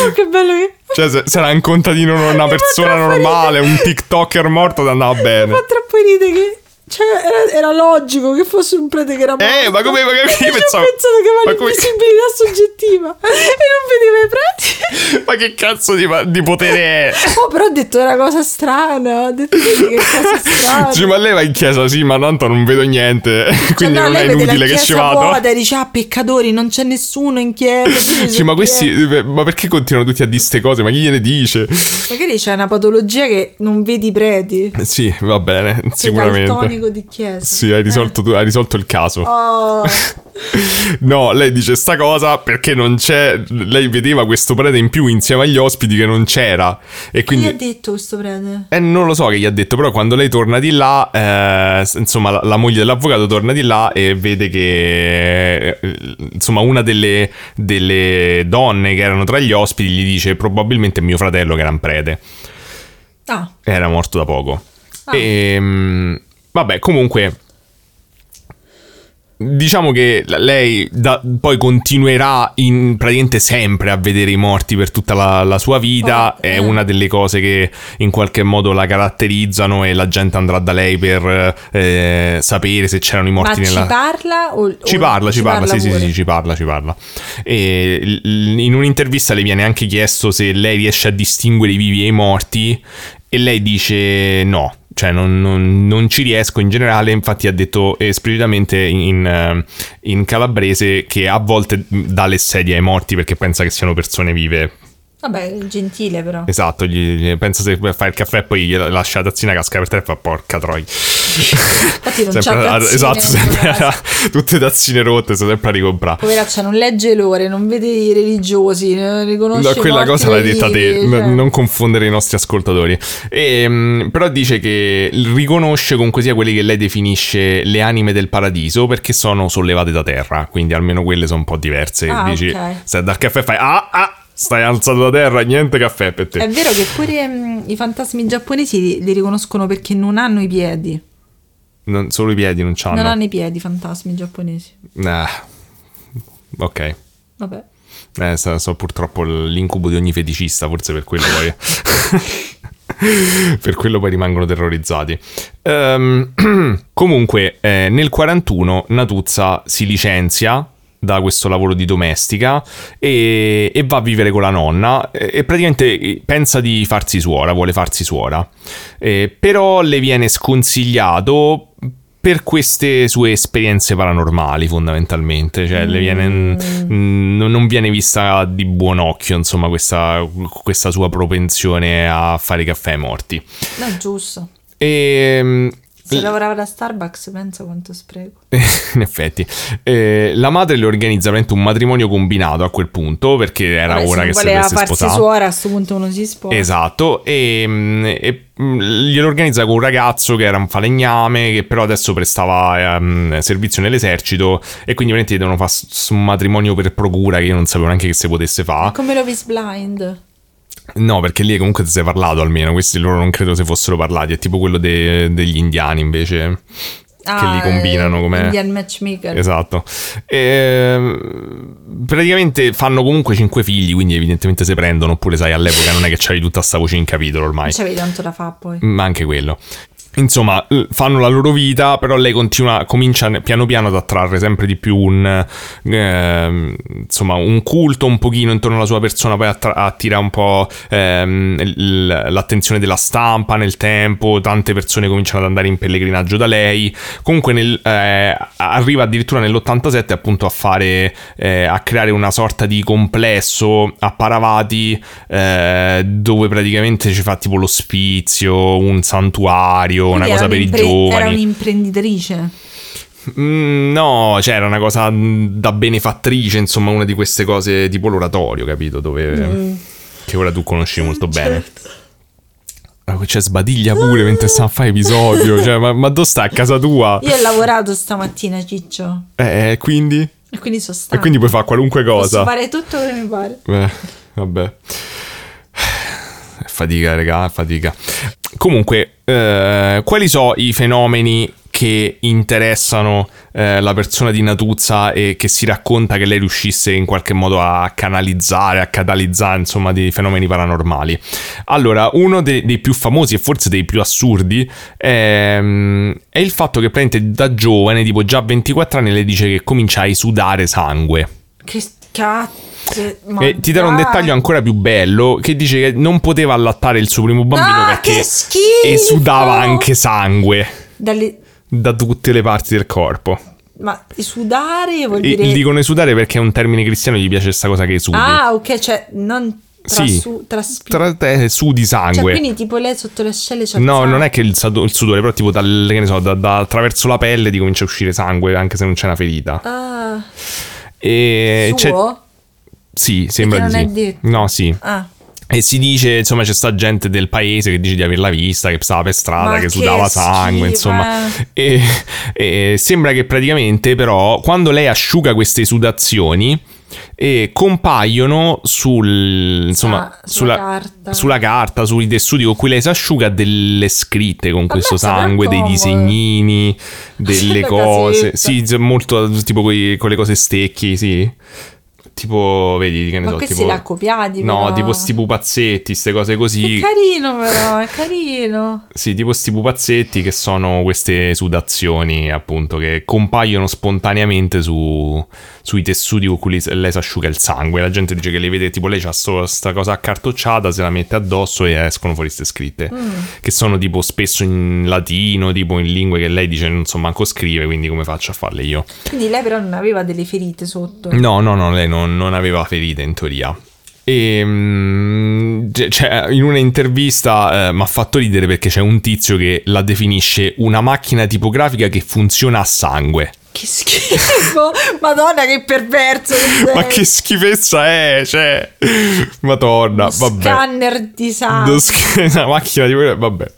Oh, che bello che. Cioè, se, se era un contadino, non una persona normale, un TikToker morto, andava bene. Mi fa troppo ridere che. Cioè, era, era logico che fosse un prete che era morto. Eh, ma come- ma come- Io pensavo- ho pensato che aveva come- l'invisibilità soggettiva e non vedeva i preti. Ma che cazzo di, di potere è? Oh, però ho detto una cosa strana. Ho detto che cosa strana. Sì, ma lei va in chiesa, sì, ma tanto non vedo niente. Cioè, Quindi no, non è inutile che ci vado. vuota e dice, ah, peccatori, non c'è nessuno in chiesa. Sì, ma questi. Ma perché continuano tutti a dire queste cose? Ma chi gliene dice? Magari c'è una patologia che non vedi i preti. Sì, va bene, Sei sicuramente. Daltonico di chiesa. Sì, hai risolto, tu- hai risolto il caso. Oh. No, lei dice sta cosa perché non c'è. Lei vedeva questo prete in più insieme agli ospiti che non c'era. E Chi gli ha quindi. detto questo prete? Eh, non lo so che gli ha detto, però quando lei torna di là, eh, insomma, la, la moglie dell'avvocato torna di là e vede che, eh, insomma, una delle, delle donne che erano tra gli ospiti gli dice probabilmente mio fratello che era un prete. Ah, Era morto da poco. Ah. E, vabbè, comunque. Diciamo che lei da- poi continuerà in, praticamente sempre a vedere i morti per tutta la, la sua vita. Oh, È eh. una delle cose che in qualche modo la caratterizzano e la gente andrà da lei per eh, sapere se c'erano i ma morti ci nella. parla? O, Ci o- parla, ci parla, sì, sì, pure? sì, ci parla, ci parla. E in un'intervista le viene anche chiesto se lei riesce a distinguere i vivi e i morti e lei dice no. Cioè, non, non- non ci riesco in generale. Infatti, ha detto esplicitamente in, eh, in calabrese che a volte dà le sedie ai morti perché pensa che siano persone vive. Vabbè, gentile però. Esatto, gli, gli- pensa se fa il caffè e poi gli lascia la tazzina casca per terra e fa porca troia. Infatti non c'ha Sempre- tazzine esatto, sempre- casa. tutte tazzine rotte, sono sempre a ricomprare. Poveraccia, non legge l'ore, non vede i religiosi, non riconosce No, quella cosa l'hai detta te, cioè. non confondere i nostri ascoltatori. Ehm, però dice che riconosce comunque sia quelli che lei definisce le anime del paradiso perché sono sollevate da terra, quindi almeno quelle sono un po' diverse. Ah, Dici, ok. stai dal caffè e fai ah ah, stai alzato da terra, niente caffè per te. È vero che pure mm, i fantasmi giapponesi li, li riconoscono perché non hanno i piedi. Non- solo i piedi non c'hanno. Non hanno i piedi i fantasmi giapponesi. Ah, ok. Vabbè. Eh, so, so purtroppo l'incubo di ogni feticista, forse per quello poi. per quello poi rimangono terrorizzati. Ehm, comunque, eh, nel 41 Natuzza si licenzia da questo lavoro di domestica e, e va a vivere con la nonna e, e praticamente pensa di farsi suora, vuole farsi suora. Eh, però le viene sconsigliato per queste sue esperienze paranormali fondamentalmente, cioè le viene, mm, non viene vista di buon occhio insomma questa, questa sua propensione a fare caffè ai morti. No, giusto. E, Se lavorava da Starbucks, pensa quanto spreco. in effetti, Eh, la madre le organizza veramente un matrimonio combinato a quel punto perché era Vabbè, se ora non che si voleva dovesse farsi sposare. suora, a questo punto uno si sposa. Esatto, e, mm, e, mm, glielo organizza con un ragazzo che era un falegname, che però adesso prestava ehm, servizio nell'esercito e quindi veramente devono fare un matrimonio per procura che io non sapevo neanche che si potesse fare. Come Love is Blind. No, perché lì comunque ti sei parlato almeno, questi loro non credo se fossero parlati, è tipo quello de- degli indiani invece. che li combinano eh, come... Indian Matchmaker. Esatto. Ehm, praticamente fanno comunque cinque figli, quindi evidentemente se prendono, oppure sai, all'epoca non è che c'hai tutta sta voce in capitolo ormai. Non c'avevi tanto da fare poi. Ma anche quello. Insomma, l- fanno la loro vita, però lei continua, comincia piano piano ad attrarre sempre di più un, ehm, insomma, un culto un pochino intorno alla sua persona, poi attra- attira un po' ehm, l'attenzione della stampa nel tempo, tante persone cominciano ad andare in pellegrinaggio da lei. Comunque nel- eh, arriva addirittura nell'87 appunto a fare, eh, a creare una sorta di complesso a Paravati eh, dove praticamente ci fa tipo l'ospizio, un santuario, una Quindi cosa per i un'impre- Era giovani. un'imprenditrice. Mm, no, cioè era una cosa da benefattrice, insomma, una di queste cose tipo l'oratorio, capito? Dove Mm. che ora tu conosci molto bene. Certo. Qui C'è sbadiglia pure mentre sta a fare episodio. Cioè, ma, ma dove sta a casa tua? Io ho lavorato stamattina, Ciccio. Eh, quindi? E quindi sono stanca. E quindi puoi fare qualunque Posso cosa. fare tutto quello che mi pare. Eh, vabbè. È Fatica, raga, è fatica. Comunque, eh, quali sono i fenomeni che interessano eh, la persona di Natuzza e che si racconta che lei riuscisse in qualche modo a canalizzare, a catalizzare, insomma, dei fenomeni paranormali? Allora, uno dei, dei più famosi e forse dei più assurdi ehm, è il fatto che praticamente da giovane, tipo già a 24 anni, le dice che comincia a esudare sangue. Che cazzo. Ma E ti darò un dettaglio ancora più bello che dice che non poteva allattare il suo primo bambino Ah, perché che esudava anche sangue Dalle- da tutte le parti del corpo. Ma sudare vuol E dire... dicono esudare perché è un termine cristiano, gli piace questa cosa che esudi. Ah, ok, cioè non Sì. trasu- traspi- Tra te sudi Cioè, sangue. quindi tipo lei sotto le ascelle il No, non è che il, il sudore, però tipo dal, che ne so, da, da- attraverso la pelle ti comincia a uscire sangue anche se non c'è una ferita. Ah, E c'è- suo? Sì, sembra Perché di sì. detto. No, sì. Ah. E si dice, insomma, c'è sta gente del paese che dice di averla vista, che stava per strada, che che sudava sangue, insomma. eh. E, e sembra che praticamente, però, quando lei asciuga queste sudazioni, eh, compaiono sul, insomma, Ah, sulla sulla, carta. sulla carta, sui tessuti con cui lei si asciuga delle scritte con questo Ammazza, sangue, dei disegnini, delle cose. casetta. Sì, molto tipo con le cose stecchi, sì. Tipo, vedi, che ne Ma so, questi tipo... li ha copiati, No, però. tipo sti pupazzetti, queste cose È così. carino però, è carino. Sì, tipo sti pupazzetti che sono queste sudazioni, appunto, che compaiono spontaneamente su, sui tessuti con cui lei si asciuga il sangue. La gente dice che le vede, tipo, lei c'ha sto- sta cosa accartocciata, se la mette addosso e escono fuori queste scritte. Mm. Che sono tipo spesso in latino, tipo in lingue che lei dice non so manco scrive, quindi come faccio a farle io? Quindi lei però non aveva delle ferite sotto. No, no, no, lei non, non aveva ferite in teoria. E mm, c- cioè, in una intervista mi ha fatto ridere perché c'è un tizio che la definisce una macchina tipografica che funziona a sangue. Che schifo! Madonna, che perverso che. Ma che schifezza è? Cioè, madonna, Uno vabbè. Scanner di sangue. Lo sch- una macchina di vabbè.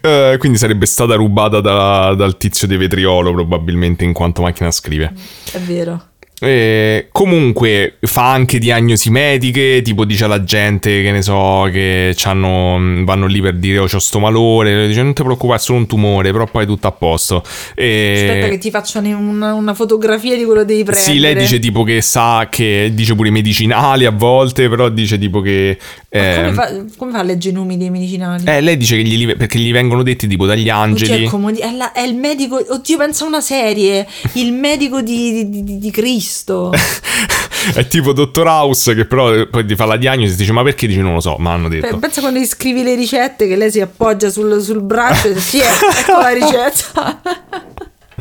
Eh, quindi sarebbe stata rubata da- dal tizio di vetriolo probabilmente in quanto macchina scrive. È vero. E comunque fa anche diagnosi mediche, tipo dice alla gente che ne so che c'hanno, vanno lì per dire oh c'ho sto malore, dice non ti preoccupare è solo un tumore, però poi è tutto a posto. E... Aspetta che ti faccio una, una fotografia di quello devi prendere. Sì, lei dice tipo che sa che dice pure i medicinali a volte, però dice tipo che... Eh, come, fa, come, fa, a leggere i nomi dei medicinali? Eh, lei dice che gli, perché gli vengono detti tipo dagli angeli. Oddio, è, comodi- è, la, è il medico, oddio pensa a una serie, il medico di, di, di, di Cristo. è tipo Dottor House che però poi ti fa la diagnosi e dice ma perché dice non lo so, ma hanno detto. Pensa quando gli scrivi le ricette che lei si appoggia sul, sul braccio e sì, ecco la ricetta.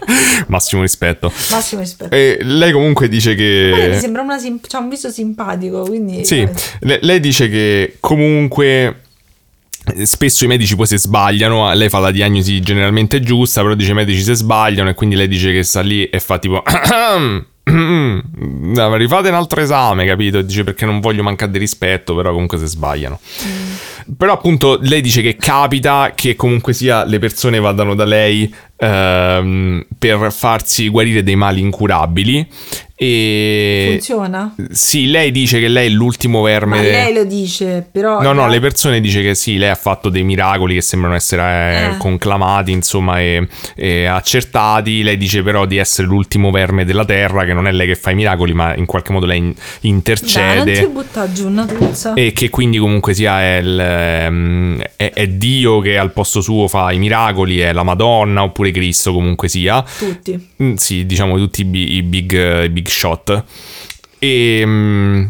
Massimo rispetto. Massimo rispetto. E lei comunque dice che... Mi sembra una sim- c'ha un viso simpatico, quindi... Sì, le- lei dice che comunque spesso i medici poi si sbagliano, lei fa la diagnosi generalmente giusta, però dice i medici si sbagliano e quindi lei dice che sta lì e fa tipo... rifate un altro esame, capito? Dice perché non voglio mancare di rispetto, però comunque si sbagliano. Mm. Però appunto lei dice che capita che comunque sia le persone vadano da lei ehm, per farsi guarire dei mali incurabili e... Funziona? Sì, lei dice che lei è l'ultimo verme. Ma lei lo dice, però. No, no, le persone dice che sì, lei ha fatto dei miracoli che sembrano essere eh, eh. conclamati, insomma, e, e, accertati. Lei dice però di essere l'ultimo verme della terra, che non è lei che fa i miracoli, ma in qualche modo lei intercede. Dai, non ti butta giù una puzza. E che quindi comunque sia il, ehm, è, è Dio che al posto suo fa i miracoli, è la Madonna oppure Cristo comunque sia. Tutti. Mm, sì, diciamo tutti i, i big, i big shot. E,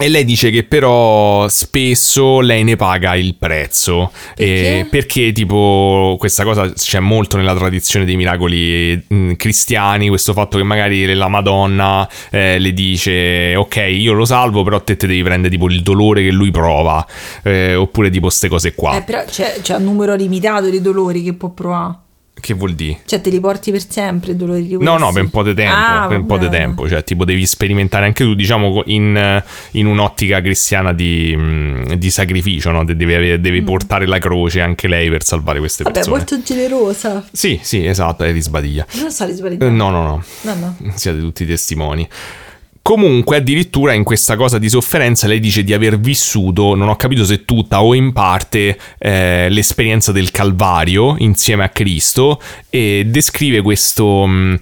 e, lei dice che però spesso lei ne paga il prezzo. Perché? Eh, perché tipo questa cosa c'è molto nella tradizione dei miracoli mh, mm, cristiani, questo fatto che magari la Madonna eh, le dice ok io lo salvo però te te devi prendere tipo il dolore che lui prova. Eh, oppure tipo queste cose qua. Eh però c'è, c'è un numero limitato di dolori che può provare. Che vuol dire? Cioè, te li porti per sempre i dolori di No, no, per un po' di tempo. Ah, per un po' di tempo. Cioè, tipo, devi sperimentare anche tu, diciamo, in, in un'ottica cristiana di, mm, di sacrificio, no? Devi, devi mm. portare la croce anche lei per salvare queste Vabbè, persone. molto generosa. Sì, sì, esatto, è di sbadiglia. Non so di sbadiglia. Eh, no, no, no. No, no. Siete tutti testimoni. Comunque, addirittura in questa cosa di sofferenza, lei dice di aver vissuto, non ho capito se tutta o in parte, eh, l'esperienza del Calvario insieme a Cristo e descrive questo, mh,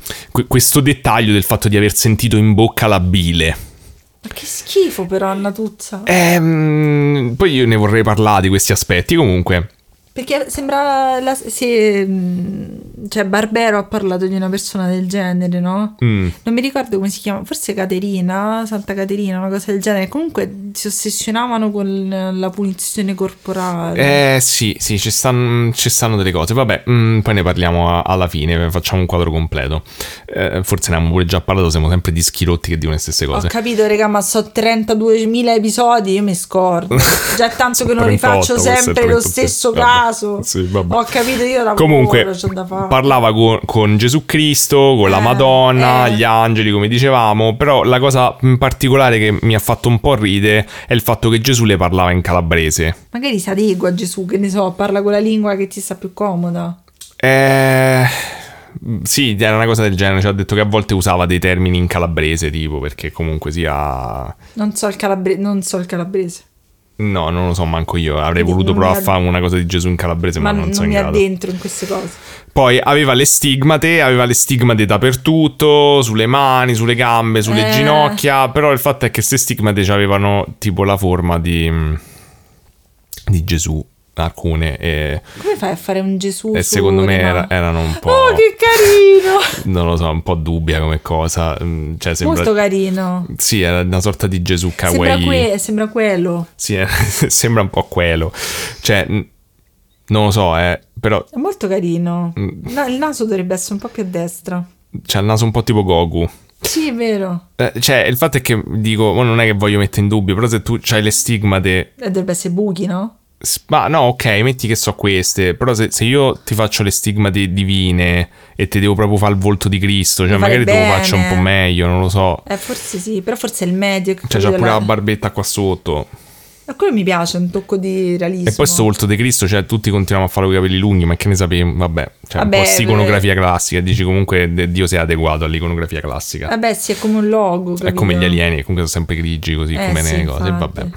questo dettaglio del fatto di aver sentito in bocca la bile. Ma che schifo però, Anna Tuzza. Ehm, poi io ne vorrei parlare di questi aspetti. Comunque, perché sembra. La, sì, mm, cioè, Barbero ha parlato di una persona del genere, no? Mm. Non mi ricordo come si chiama, forse Caterina, Santa Caterina, una cosa del genere. Comunque si ossessionavano con la punizione corporale. Eh sì, sì, ci stanno, ci stanno delle cose. Vabbè, mm, poi ne parliamo alla fine, facciamo un quadro completo. Eh, forse ne abbiamo pure già parlato, siamo sempre di schirotti che dicono le stesse cose. Ho capito, raga, ma so 32.000 episodi, io mi scordo. Già tanto che non rifaccio sempre lo stesso caso caso. Sì, Ho capito io da Comunque, parlava con, con, Gesù Cristo, con eh, la Madonna, eh. gli angeli, come dicevamo. Però la cosa in particolare che mi ha fatto un po' ridere è il fatto che Gesù le parlava in calabrese. Magari si adegua a Gesù, che ne so, parla quella lingua che ti sta più comoda. Eh. Sì, era una cosa del genere. Ci ha detto che a volte usava dei termini in calabrese, tipo perché comunque sia. Non so il, calabre- non so il calabrese. No, non lo so manco io. Avrei Quindi voluto provare a fare una cosa di Gesù in calabrese, ma, ma non, non sono in grado. Addentro in queste cose. Poi aveva le stigmate, aveva le stigmate dappertutto, sulle mani, sulle gambe, sulle Eh. ginocchia. Però il fatto è che queste stigmate avevano tipo la forma di, di Gesù. Alcune e, Come fai a fare un Gesù? e secondo me era- erano un po'. Oh, che carino! Non lo so, un po' dubbia come cosa. mm, Cioè, sembra. Molto carino. Sì, era una sorta di Gesù Sembra, kawaii. que- sembra quello. Sì, eh, sembra un po' quello. Cioè, n- non lo so, eh, però È molto carino. Mm. No, il naso dovrebbe essere un po' più a destra. c'ha il naso un po' tipo Goku. Sì, è vero. Eh, cioè, il fatto è che dico, ma non è che voglio mettere in dubbio, però se tu c'hai le stigmate. E dovrebbe essere buchi, no? Ma no, ok, metti che so queste, però se, se io ti faccio le stigmate divine e ti devo proprio fare il volto di Cristo, cioè magari te lo faccio un po' meglio, non lo so. Eh, forse sì, però forse è il medio. che Cioè, c'ha pure là- la barbetta qua sotto. A quello mi piace, un tocco di realismo. E poi sto volto di Cristo, cioè tutti continuano a fare con i capelli lunghi, ma che ne sapevo? Vabbè, cioè Vabbè, un po' iconografia classica, dici comunque Dio sia adeguato all'iconografia classica. Vabbè, sì, è come un logo. È come capito? gli alieni, comunque sono sempre grigi così Eh, come sì, nelle cose, infatti. vabbè.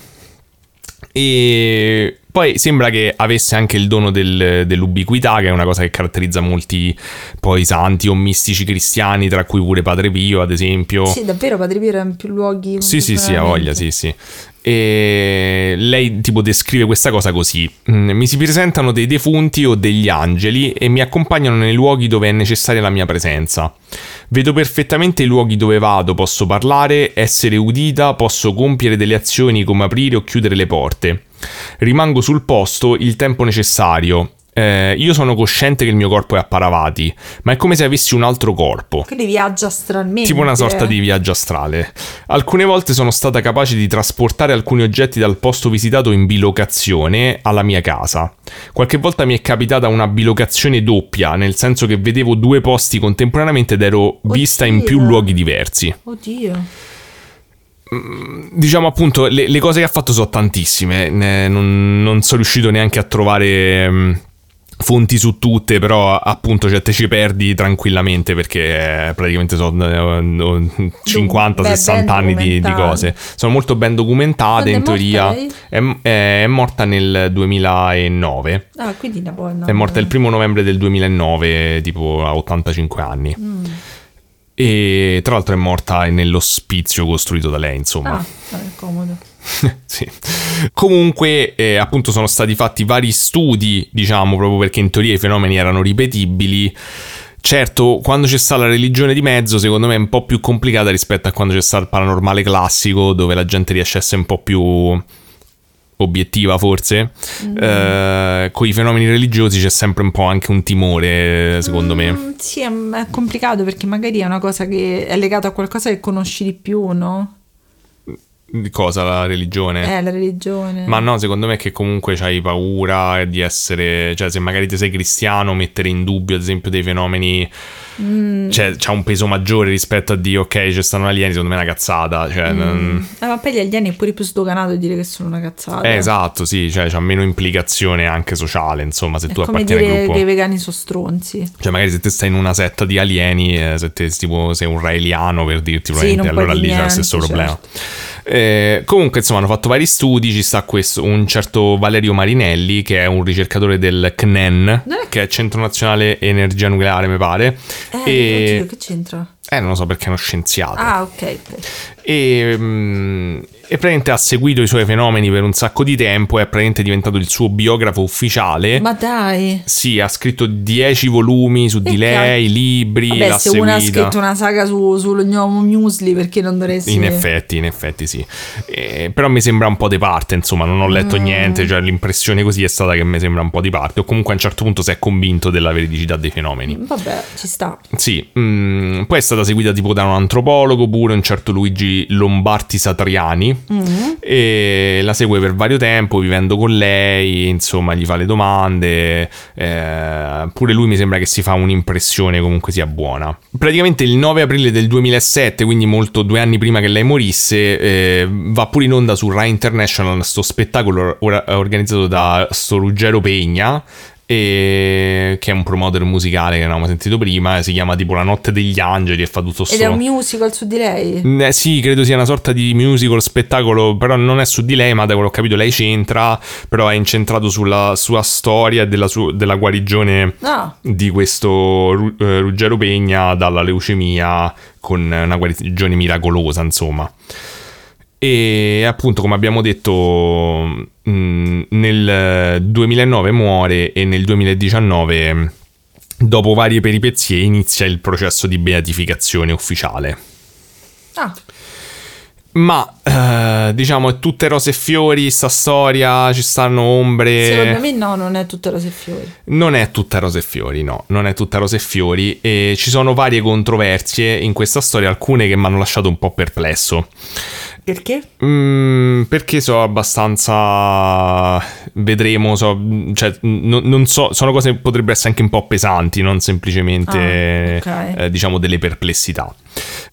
E poi sembra che avesse anche il dono del- dell'ubiquità, che è una cosa che caratterizza molti poi santi o mistici cristiani, tra cui pure Padre Pio, ad esempio. Sì, davvero Padre Pio era in più luoghi. Sì, sì, sì, ha voglia, sì, sì. E lei tipo descrive questa cosa così: Mm, Mi si presentano dei defunti o degli angeli e mi accompagnano nei luoghi dove è necessaria la mia presenza. Vedo perfettamente i luoghi dove vado, posso parlare, essere udita, posso compiere delle azioni come aprire o chiudere le porte. Rimango sul posto il tempo necessario. Eh, io sono cosciente che il mio corpo è a Paravati, ma è come se avessi un altro corpo. Quindi viaggia astralmente. Tipo una sorta di viaggio astrale. Alcune volte sono stata capace di trasportare alcuni oggetti dal posto visitato in bilocazione alla mia casa. Qualche volta mi è capitata una bilocazione doppia, nel senso che vedevo due posti contemporaneamente ed ero vista in più Oddio. luoghi diversi. Oddio. Diciamo appunto, le, le cose che ha fatto sono tantissime. Ne- non, non sono riuscito neanche a trovare. mh, Fonti su tutte, però appunto cioè, te ci perdi tranquillamente perché eh, praticamente sono eh, 50-60 ben anni di, di cose. Sono molto ben documentate. Quando è in morta teoria lei? è, è- è morta nel 2009. Ah, quindi una buona. È morta il primo novembre del 2009, tipo a 85 anni. Mm. E tra l'altro è morta nell'ospizio costruito da lei, insomma. Ah, vabbè, comodo. sì. Comunque, eh, appunto, sono stati fatti vari studi, diciamo, proprio perché in teoria i fenomeni erano ripetibili. Certo, quando c'è sta la religione di mezzo, secondo me è un po' più complicata rispetto a quando c'è sta il paranormale classico, dove la gente riesce a essere un po' più obiettiva, forse. Eh, con i fenomeni religiosi c'è sempre un po' anche un timore, secondo me. Mm, sì, è, è complicato perché magari è una cosa che è legata a qualcosa che conosci di più, no? Di cosa la religione? Eh, la religione. Ma no, secondo me è che comunque hai paura di essere, cioè se magari ti sei cristiano, mettere in dubbio ad esempio dei fenomeni, Mm. cioè c'ha un peso maggiore rispetto a dire ok ci stanno alieni, secondo me è una cazzata, cioè... non- Eh, ma poi gli alieni è pure più sdoganato dire che sono una cazzata. Eh, esatto, sì, cioè c'ha meno implicazione anche sociale, insomma, se È tu appartieni al gruppo. che i vegani sono stronzi. Cioè magari se te stai in una setta di alieni, eh, se te tipo, sei un raeliano per dirti, Sì, allora lì c'è lo stesso problema. certo. Eh, comunque, insomma, hanno fatto vari studi. Ci sta questo, un certo Valerio Marinelli, che è un ricercatore del CNEN, che è Centro Nazionale Energia Nucleare, mi pare. Eh, e oddio, che c'entra? Eh, non lo so perché è uno scienziato. Ah, ok. ok. E, mm, e praticamente ha seguito i suoi fenomeni per un sacco di tempo. È praticamente diventato il suo biografo ufficiale. Ma dai. Sì, ha scritto 10 volumi su di lei, libri, Vabbè, se uno ha seguita. scritto una saga su, gnomo muesli, perché non dovresti... In effetti, in effetti sì. Eh, però mi sembra un po' di parte, insomma, non ho letto Mm. niente, cioè l'impressione così è stata che mi sembra un po' di parte, o comunque a un certo punto si è convinto della veridicità dei fenomeni. Vabbè, ci sta. Sì, mm, poi è stata seguita tipo da un antropologo pure, un certo Luigi Lombardi Satriani, Mm. e la segue per vario tempo, vivendo con lei, insomma, gli fa le domande, eh, pure lui mi sembra che si fa un'impressione comunque sia buona. Praticamente il 9 aprile del 2007, quindi molto due anni prima che lei morisse, eh, va pure in onda su Rai International sto spettacolo ora- organizzato da sto Ruggero Pegna, e- che è un promoter musicale che non avevamo sentito prima, si chiama tipo La notte degli angeli e fa tutto sto... Ed è un musical su di lei? Eh, sì, credo sia una sorta di musical spettacolo, però non è su di lei, ma da quello che ho capito lei c'entra, però è incentrato sulla sua storia e della, su- della guarigione Ah, di questo Ru- eh, Ruggero Pegna dalla leucemia con una guarigione miracolosa, insomma. E appunto, come abbiamo detto, mh, nel 2009 muore e nel 2019, dopo varie peripezie, inizia il processo di beatificazione ufficiale. ah. Ma eh, diciamo è tutte rose e fiori sta storia, ci stanno ombre. secondo me no, non è tutto rose e fiori. Non è tutta rose e fiori, no, non è tutta rose e fiori e ci sono varie controversie in questa storia, alcune che mi hanno lasciato un po' perplesso. Perché? Mm, perché so abbastanza. Vedremo, so, cioè, n- non so, sono cose che potrebbero essere anche un po' pesanti, non semplicemente, Ah, ok. eh, diciamo, delle perplessità.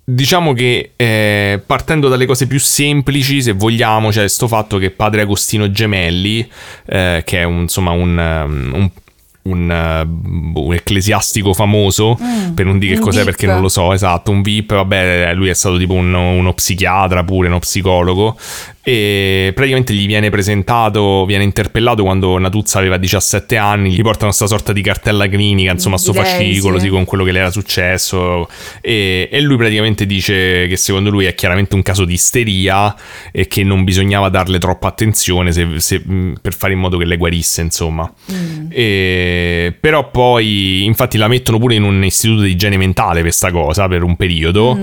Diciamo che eh, partendo dalle cose più semplici, se vogliamo, c'è sto fatto che padre Agostino Gemelli, eh, che è un, insomma un, um, un- un, uh, un ecclesiastico famoso, per non dire che Mm, cos'è VIP. perché non lo so, esatto, un VIP, vabbè, lui è stato tipo un- uno psichiatra pure, uno psicologo, e praticamente gli viene presentato, viene interpellato quando Natuzza aveva 17 anni, gli portano sta sorta di cartella clinica, insomma, sto fascicolo, sì. con quello che le era successo, e, e lui praticamente dice che secondo lui è chiaramente un caso di isteria e che non bisognava darle troppa attenzione se- se- mh, per fare in modo che le guarisse, insomma. E- però poi, infatti, la mettono pure in un istituto di igiene mentale per sta cosa, per un periodo.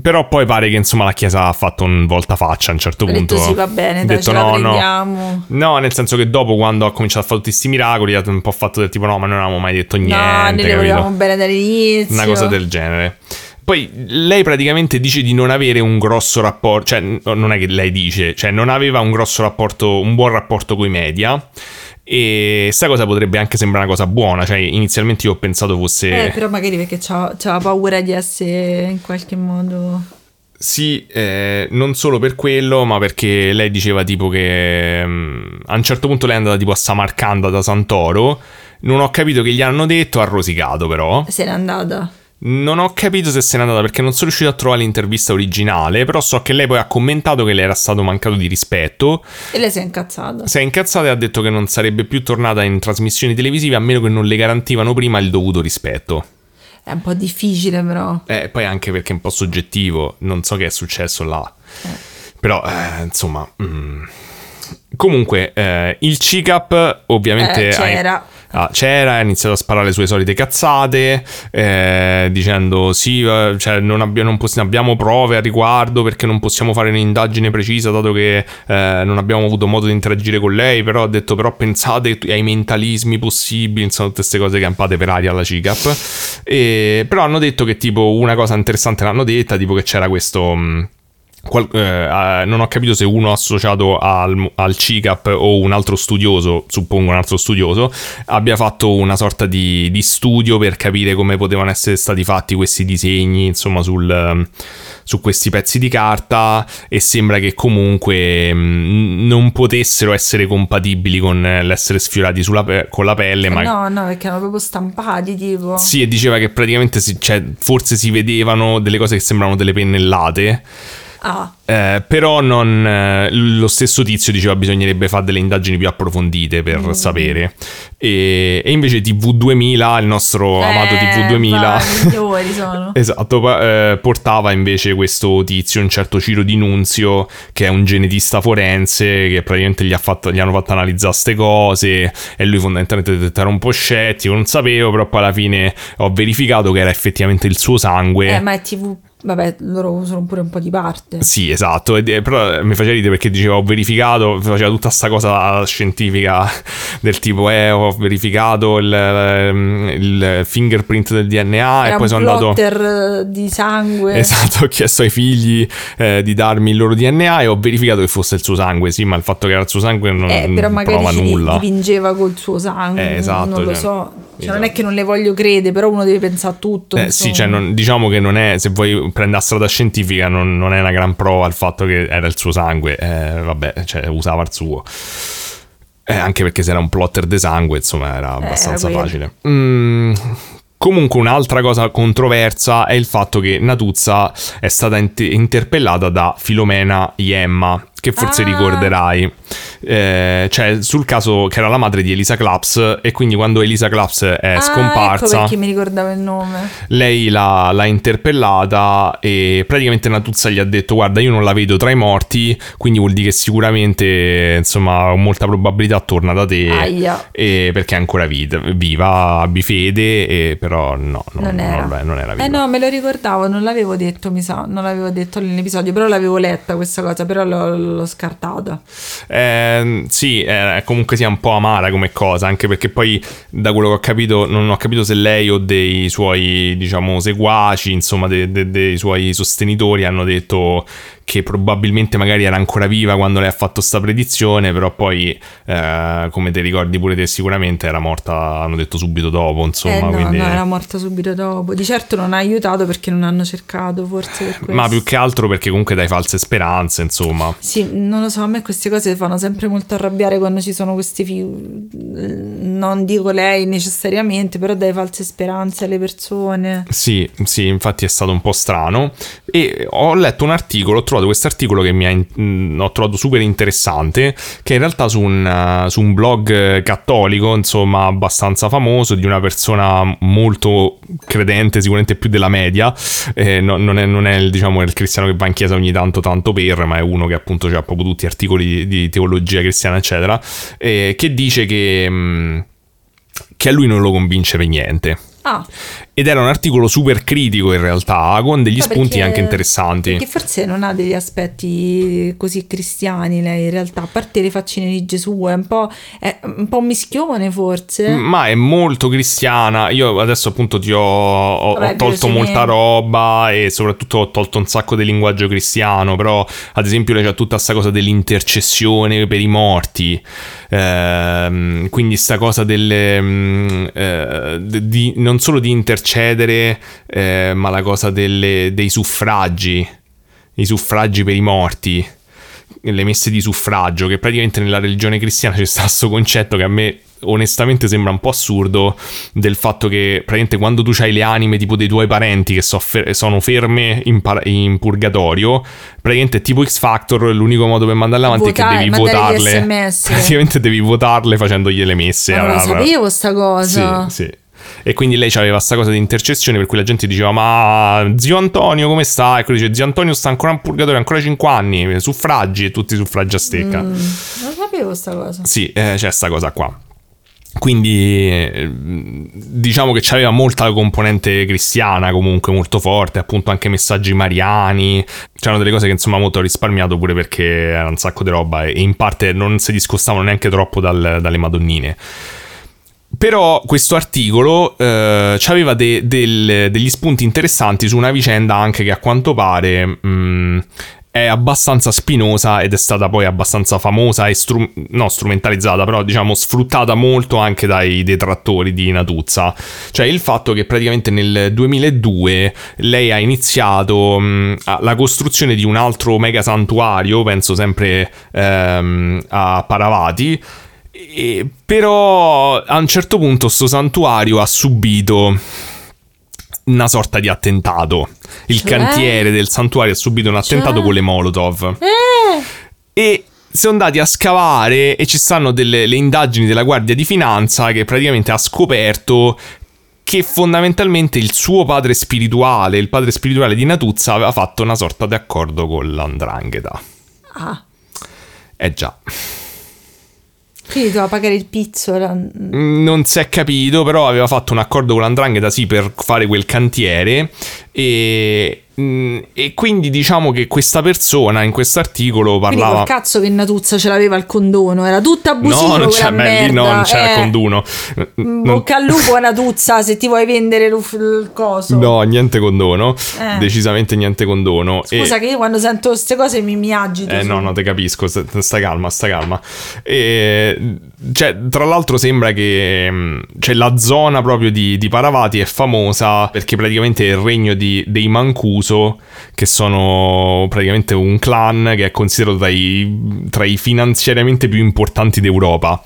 Però poi pare che insomma la chiesa ha fatto un voltafaccia a un certo punto. detto sì, va bene, Ha dai, detto no, no. No, nel senso che dopo quando ha cominciato a fare tutti questi miracoli ha un po' fatto del tipo no, ma non avevamo mai detto niente. no, noi le volevamo bene dall'inizio. Una cosa del genere. Poi lei praticamente dice di non avere un grosso rapporto, cioè non è che lei dice, cioè non aveva un grosso rapporto, un buon rapporto con i media. E sta cosa potrebbe anche sembrare una cosa buona, cioè inizialmente io ho pensato fosse... Eh, però magari perché c'ha, paura di essere in qualche modo... Sì, eh, non solo per quello, ma perché lei diceva tipo che mm, a un certo punto lei è andata tipo a Samarcanda da Santoro. Non ho capito che gli hanno detto, ha rosicato però. Se n'è andata. Non ho capito se se n'è andata perché non sono riuscito a trovare l'intervista originale, però so che lei poi ha commentato che le era stato mancato di rispetto. E lei si è incazzata. Si è incazzata e ha detto che non sarebbe più tornata in trasmissioni televisive a meno che non le garantivano prima il dovuto rispetto. È un po' difficile però. Eh, poi anche perché è un po' soggettivo, non so che è successo là. Però, eh, insomma... mm. Comunque, eh, il CICAP ovviamente... Eh, c'era. Ah, c'era, ha iniziato a sparare le sue solite cazzate, eh, dicendo sì, eh, cioè, non, abbia- non poss- abbiamo prove a riguardo perché non possiamo fare un'indagine precisa dato che eh, non abbiamo avuto modo di interagire con lei, però ha detto però pensate ai mentalismi possibili, insomma tutte queste cose campate per aria alla CICAP. E, però hanno detto che tipo una cosa interessante l'hanno detta, tipo che c'era questo... mh, qual- eh, non ho capito se uno associato al, al CICAP o un altro studioso, suppongo un altro studioso, abbia fatto una sorta di, di studio per capire come potevano essere stati fatti questi disegni, insomma, sul, ehm, su questi pezzi di carta e sembra che comunque mh, non potessero essere compatibili con l'essere sfiorati sulla pe- con la pelle, ma No, no, perché erano proprio stampati tipo. sì, e diceva che praticamente si- cioè, forse si vedevano delle cose che sembravano delle pennellate. Ah, Eh, però non, eh, lo stesso tizio diceva bisognerebbe fare delle indagini più approfondite per Mm. sapere e, e invece TV2000 il nostro amato eh, TV2000 migliori sono. Esatto, pa- eh, portava invece questo tizio, un certo Ciro Di Nunzio, che è un genetista forense, che praticamente gli, ha fatto, gli hanno fatto analizzare queste cose e lui fondamentalmente ha detto era un po' scettico, non sapevo, però poi alla fine ho verificato che era effettivamente il suo sangue. Eh, ma è TV. Vabbè, loro sono pure un po' di parte. Sì, esatto, eh, però mi faceva ridere perché diceva ho verificato, faceva tutta sta cosa scientifica del tipo eh ho verificato il, ehm, il fingerprint del DNA Era e poi sono andato... eh, di sangue. Esatto, ho chiesto ai figli eh, di darmi il loro DNA e ho verificato che fosse il suo sangue, sì, ma il fatto che era il suo sangue non, Eh, però non prova nulla. dipingeva col suo sangue. Eh, esatto, Non lo cioè, so. Cioè, non esatto. è che non le voglio credere, però uno deve pensare a tutto. Eh, sì, cioè, non- diciamo che non è, se vuoi prendere la strada scientifica, non, non è una gran prova il fatto che era il suo sangue, eh, vabbè, cioè, usava il suo. Eh, anche perché se era un plotter de sangue, insomma, era abbastanza quello. facile. Mm, comunque, un'altra cosa controversa è il fatto che Natuzza è stata int- interpellata da Filomena Iemma, che forse Ah. ricorderai. Eh, cioè, sul caso che era la madre di Elisa Claps, e quindi quando Elisa Claps è Ah, scomparsa Ecco perché mi ricordavo il nome. lei l'ha, l'ha interpellata e praticamente Natuzza gli ha detto guarda io non la vedo tra i morti quindi vuol dire che sicuramente insomma con molta probabilità torna da te e perché è ancora vita- viva abbi fede e però no, no, Non no, era. vabbè, non era viva Eh no, me lo ricordavo, non l'avevo detto, mi sa, non l'avevo detto nell'episodio, però l'avevo letta questa cosa, però l'ho, l'ho scartata. Eh, sì, eh, comunque sia un po' amara come cosa, anche perché poi da quello che ho capito, non ho capito se lei o dei suoi, diciamo, seguaci, insomma, de- de- dei suoi sostenitori hanno detto che probabilmente magari era ancora viva quando lei ha fatto sta predizione, però poi, eh, come ti ricordi pure te sicuramente, era morta, hanno detto subito dopo, insomma. eh no, quindi... no, era morta subito dopo. Di certo non ha aiutato perché non hanno cercato, forse. Ma più che altro perché comunque dai false speranze, insomma. Sì, non lo so, a me queste cose fanno sempre molto arrabbiare quando ci sono questi fi- Non dico lei necessariamente, però dai false speranze alle persone. Sì, sì, infatti è stato un po' strano. E ho letto un articolo, ho trovato questo articolo che mi ha, in- mh, ho trovato super interessante, che in realtà su un, uh, su un blog cattolico, insomma, abbastanza famoso, di una persona molto credente, sicuramente più della media. Eh, no- non, è, non è diciamo, il cristiano che va in chiesa ogni tanto, tanto per, ma è uno che appunto ha proprio tutti articoli di, teologia cristiana, eccetera, eh, che dice che, mh, che a lui non lo convince per niente. Ah, Ed era un articolo super critico in realtà, con degli ma spunti perché- anche interessanti. Perché forse non ha degli aspetti così cristiani lei in realtà, a parte le faccine di Gesù, è un po', è un po' mischione forse. Ma è molto cristiana. Io adesso appunto ti ho, ho- Vabbè, ho tolto molta roba e soprattutto ho tolto un sacco di linguaggio cristiano. Però, ad esempio, lei c'ha tutta questa cosa dell'intercessione per i morti. Ehm, quindi, sta cosa delle. mm, eh, di, non solo di intercedere, eh, ma la cosa delle- dei suffragi. I suffragi per i morti. le messe di suffragio, che praticamente nella religione cristiana c'è sta questo concetto che a me onestamente sembra un po' assurdo del fatto che praticamente quando tu hai le anime tipo dei tuoi parenti che so- fer- sono ferme in, par- in purgatorio, praticamente tipo X Factor, l'unico modo per mandarle avanti è Votare- che devi votarle. Praticamente devi votarle facendogli le messe. Ma non lo Allora- sapevo sta cosa. sì, sì. E quindi lei aveva sta cosa di intercessione per cui la gente diceva ma zio Antonio come sta? E quello dice zio Antonio sta ancora in purgatorio, ancora 5 anni, suffragi e tutti suffragi a stecca. Mm, non sapevo sta cosa. Sì, eh, c'è sta cosa qua. Quindi eh, diciamo che c'aveva molta componente cristiana comunque molto forte, appunto anche messaggi mariani, c'erano delle cose che insomma molto ho risparmiato pure perché era un sacco di roba e in parte non si discostavano neanche troppo dal- dalle madonnine. Però questo articolo eh, aveva degli spunti interessanti su una vicenda anche che a quanto pare mh, è abbastanza spinosa ed è stata poi abbastanza famosa e stru- no, strumentalizzata, però diciamo sfruttata molto anche dai detrattori di Natuzza. Cioè il fatto che praticamente nel 2002 lei ha iniziato mh, a- la costruzione di un altro mega santuario, penso sempre ehm, a Paravati, e- però a un certo punto sto santuario ha subito una sorta di attentato. Il Cioè? cantiere del santuario ha subito un attentato Cioè? con le Molotov. Eh, E sono andati a scavare e ci stanno delle le indagini della Guardia di Finanza che praticamente ha scoperto che fondamentalmente il suo padre spirituale, il padre spirituale di Natuzza, aveva fatto una sorta di accordo con l'andrangheta. ah, Eh già. Quindi doveva pagare il pizzo. era- Mm, Non si è capito, però aveva fatto un accordo con l'andrangheta sì per fare quel cantiere e, e quindi diciamo che questa persona in questo articolo Quindi parlava... col cazzo che Natuzza ce l'aveva il condono, era tutto abusivo No, non c'è, beh, lì no, non c'era eh. conduno. Mm, Non- Bocca al lupo Natuzza se ti vuoi vendere il coso. No, niente condono. Eh. Decisamente niente condono. E- Scusa che io quando sento queste cose mi, mi agito. Eh su- no, no, te capisco, sta calma, sta calma. E, cioè, tra l'altro sembra che mh, cioè, la zona proprio di, di Paravati è famosa perché praticamente è il regno di- dei Mancuso, che sono praticamente un clan che è considerato tra i, tra i finanziariamente più importanti d'Europa.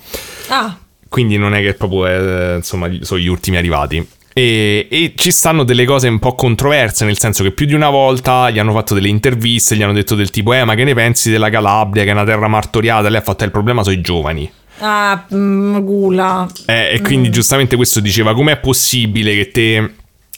Ah, Quindi non è che proprio è, insomma, gli- sono gli ultimi arrivati. E, e ci stanno delle cose un po' controverse, nel senso che più di una volta gli hanno fatto delle interviste, gli hanno detto del tipo, eh, ma che ne pensi della Calabria, che è una terra martoriata? Lei ha fatto, "Eh, il problema sono i giovani. Ah mm, gula. Eh, e quindi giustamente questo diceva, com'è possibile che te...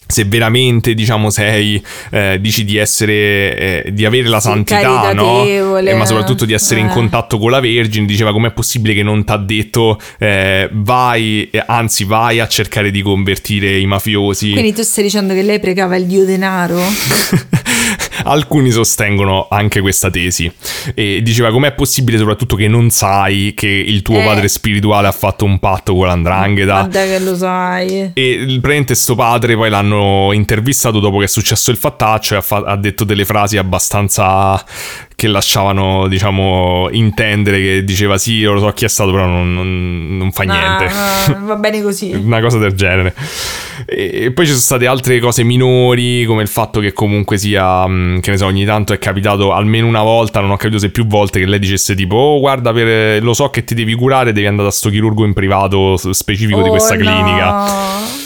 Se veramente, diciamo, sei, eh, dici di essere, eh, di avere la Sì, santità, no? Eh, ma soprattutto di essere in Eh. contatto con la Vergine, diceva com'è possibile che non ti ha detto eh, vai, eh, anzi vai a cercare di convertire i mafiosi. Quindi tu stai dicendo che lei pregava il dio denaro? alcuni sostengono anche questa tesi. E diceva com'è possibile soprattutto che non sai che il tuo Eh. padre spirituale ha fatto un patto con l'andrangheta. Guarda che lo sai. E il- praticamente sto padre poi l'hanno intervistato dopo che è successo il fattaccio e ha, fa- ha detto delle frasi abbastanza che lasciavano, diciamo, intendere che diceva sì, io lo so chi è stato, però non, non- non fa niente. Ah, va bene così. Una cosa del genere. E e poi ci sono state altre cose minori, come il fatto che comunque sia, mh, che ne so, ogni tanto è capitato almeno una volta, non ho capito se più volte, che lei dicesse tipo, oh guarda, per- lo so che ti devi curare, devi andare da sto chirurgo in privato specifico di Oh, questa no. clinica.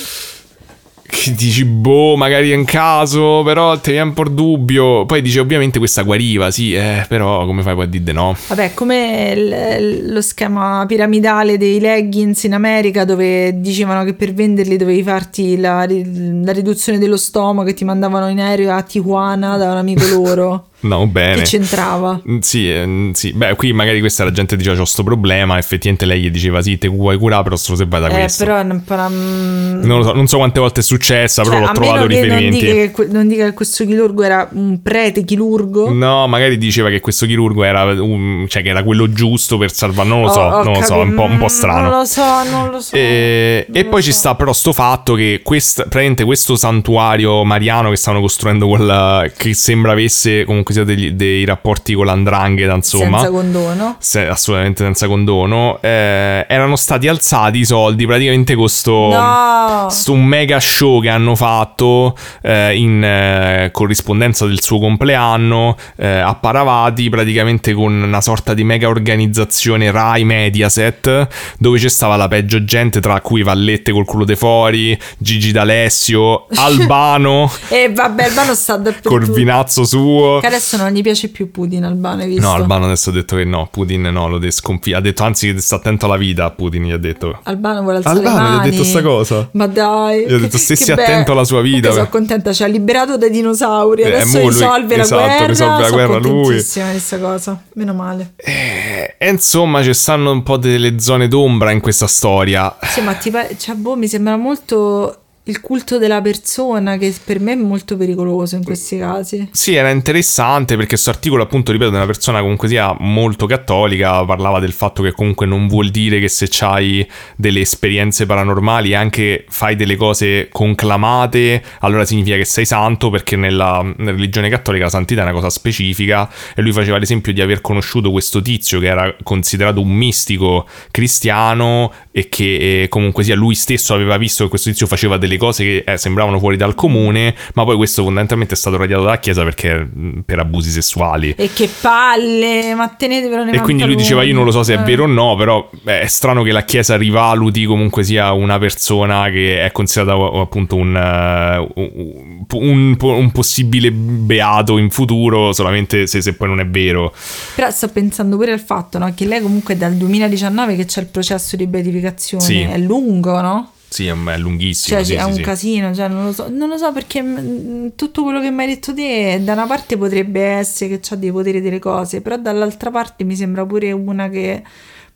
Che dici, boh, magari è un caso, però ti viene un po' dubbio. Poi dice, ovviamente questa guariva, sì, eh, però come fai poi a dire di no? Vabbè, come il- lo schema piramidale dei leggings in America dove dicevano che per venderli dovevi farti la, la riduzione dello stomaco e ti mandavano in aereo a Tijuana da un amico loro. No, bene. che c'entrava? Mm, Sì, eh, mm, sì, beh, qui magari questa la gente diceva c'ho sto problema, effettivamente lei gli diceva sì, te vuoi curare, però se vai da Eh, questo. però po' una- Non lo so, non so quante volte è successa, Cioè, però l'ho trovato che non riferimenti. dica, che, non dica che questo chirurgo era un prete chirurgo. No, magari diceva che questo chirurgo era, un- cioè, che era quello giusto per salvare. Non lo so, ho non lo so, è un po', un po' strano. Non lo so, non lo so. E, Non e lo poi so. ci sta però sto fatto che quest, praticamente questo santuario mariano che stanno costruendo col, che sembra avesse comunque sia degli- dei rapporti con l'andrangheta, insomma. Senza condono. se- assolutamente senza condono. eh, erano stati alzati i soldi praticamente con sto, No. mega show che hanno fatto eh, in eh, corrispondenza del suo compleanno eh, a Paravati, praticamente con una sorta di mega organizzazione Rai Mediaset, dove c'è stava la peggio gente, tra cui Vallette col culo de fuori, Gigi D'Alessio, Albano, E vabbè, Albano sta dappertutto. Corvinazzo suo. Che adesso non gli piace più Putin, Albano, hai visto? No, Albano adesso ha detto che no, Putin no, lo deve sconfiggere. Ha detto anzi che sta attento alla vita, Putin gli ha detto. Albano vuole alzare Albano le gli ha mani. detto sta cosa? Ma dai. Gli ho detto, stessi attento alla sua vita. Sono contenta, ci ha liberato dai dinosauri. Eh, Adesso lui- risolve la esatto, guerra. risolve la sono guerra lui. di questa cosa. Meno male. E, e insomma, ci stanno un po' delle zone d'ombra in questa storia. Sì, ma ti pare- cioè, boh, mi sembra molto il culto della persona che per me è molto pericoloso in questi casi. Sì, era interessante perché questo articolo, appunto, ripeto, di una persona comunque sia molto cattolica, parlava del fatto che comunque non vuol dire che se c'hai delle esperienze paranormali e anche fai delle cose conclamate, allora significa che sei santo, perché nella, nella religione cattolica la santità è una cosa specifica e lui faceva l'esempio di aver conosciuto questo tizio che era considerato un mistico cristiano e che eh, comunque sia lui stesso aveva visto che questo tizio faceva delle cose che eh, sembravano fuori dal comune, ma poi questo fondamentalmente è stato radiato dalla chiesa perché mh, per abusi sessuali. E che palle, ma tenetevelo nei E quindi lui diceva: Io non lo so se è Eh. vero o no, però beh, è strano che la Chiesa rivaluti comunque sia una persona che è considerata appunto un, eh, un, un- un possibile beato in futuro solamente se, se poi non è vero. Però sto pensando pure al fatto no, che lei comunque è dal 2019 che c'è il processo di beatificazione. Sì. È lungo, no? Sì, è, è lunghissimo. Cioè sì, è sì, un sì. casino, cioè, non, lo so, non lo so perché mh, tutto quello che mi hai detto te da una parte potrebbe essere che ha dei poteri delle cose, però dall'altra parte mi sembra pure una che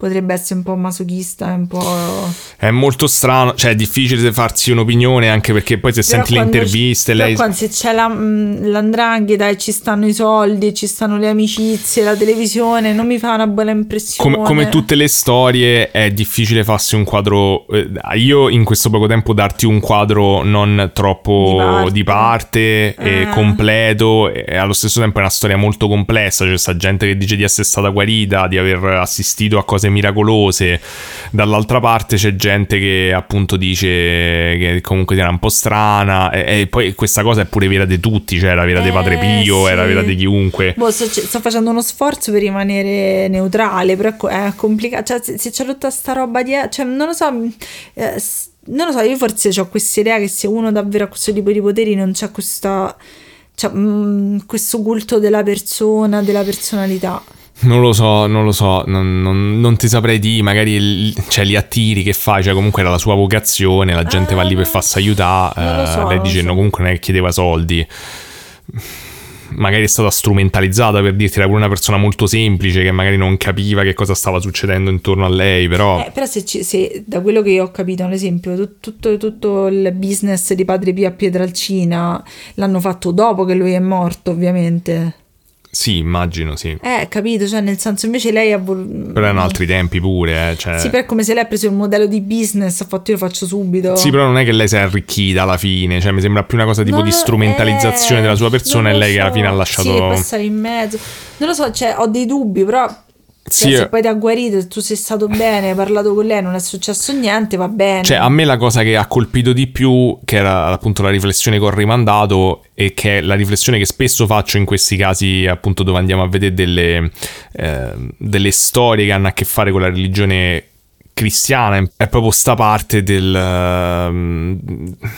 potrebbe essere un po' masochista, un po'... È molto strano, cioè è difficile farsi un'opinione anche perché poi se Però senti le interviste però lei... quando se c'è la, mh, l'andrangheta e ci stanno i soldi, ci stanno le amicizie, la televisione, non mi fa una buona impressione. Come, come tutte le storie è difficile farsi un quadro. eh, io in questo poco tempo darti un quadro non troppo Di di parte. parte, e Ah. completo e allo stesso tempo è una storia molto complessa. C'è sta gente che dice di essere stata guarita, di aver assistito a cose miracolose. Dall'altra parte c'è gente che appunto dice che comunque era un po' strana. E, e poi questa cosa è pure vera di tutti, cioè era vera di Padre Eh, Pio, era sì. vera di chiunque. Boh, sto, sto facendo uno sforzo per rimanere neutrale, però è co- è complicato. Cioè, se, se c'è tutta sta roba dietro, cioè, non lo so. eh, s- non lo so, io forse ho questa idea che se uno davvero ha questo tipo di poteri non c'è questa. Cioè, mm, questo culto della persona, della personalità. Non lo so, non lo so, non, non- non ti saprei dire, magari cioè, li attiri che fai, cioè comunque era la sua vocazione, la gente va lì per farsi aiutare, non lo so, eh, lei dice so. no, comunque non è che chiedeva soldi. magari è stata strumentalizzata per dirti era pure una persona molto semplice che magari non capiva che cosa stava succedendo intorno a lei, però... Eh, però se, ci- se da quello che ho capito, ad esempio, tut- tutto, tutto il business di Padre Pio a Pietralcina l'hanno fatto dopo che lui è morto, ovviamente. Sì, immagino, sì. Eh, capito, cioè nel senso invece lei ha voluto... Però erano altri tempi pure, eh, cioè... Sì, però è come se lei ha preso il modello di business, ha fatto io lo faccio subito. Sì, però non è che lei si è arricchita alla fine, cioè mi sembra più una cosa tipo Non di strumentalizzazione eh, della sua persona e lei che alla so. fine ha Sì, lasciato... passare in mezzo. Non lo so, cioè ho dei dubbi, però cioè, Sì, se eh. poi ti ha guarito tu sei stato bene, hai parlato con lei, non è successo niente, va bene. Cioè, a me la cosa che ha colpito di più, che era appunto la riflessione che ho rimandato, e che è la riflessione che spesso faccio in questi casi, appunto, dove andiamo a vedere delle, eh, delle storie che hanno a che fare con la religione cristiana è proprio sta parte del, ehm,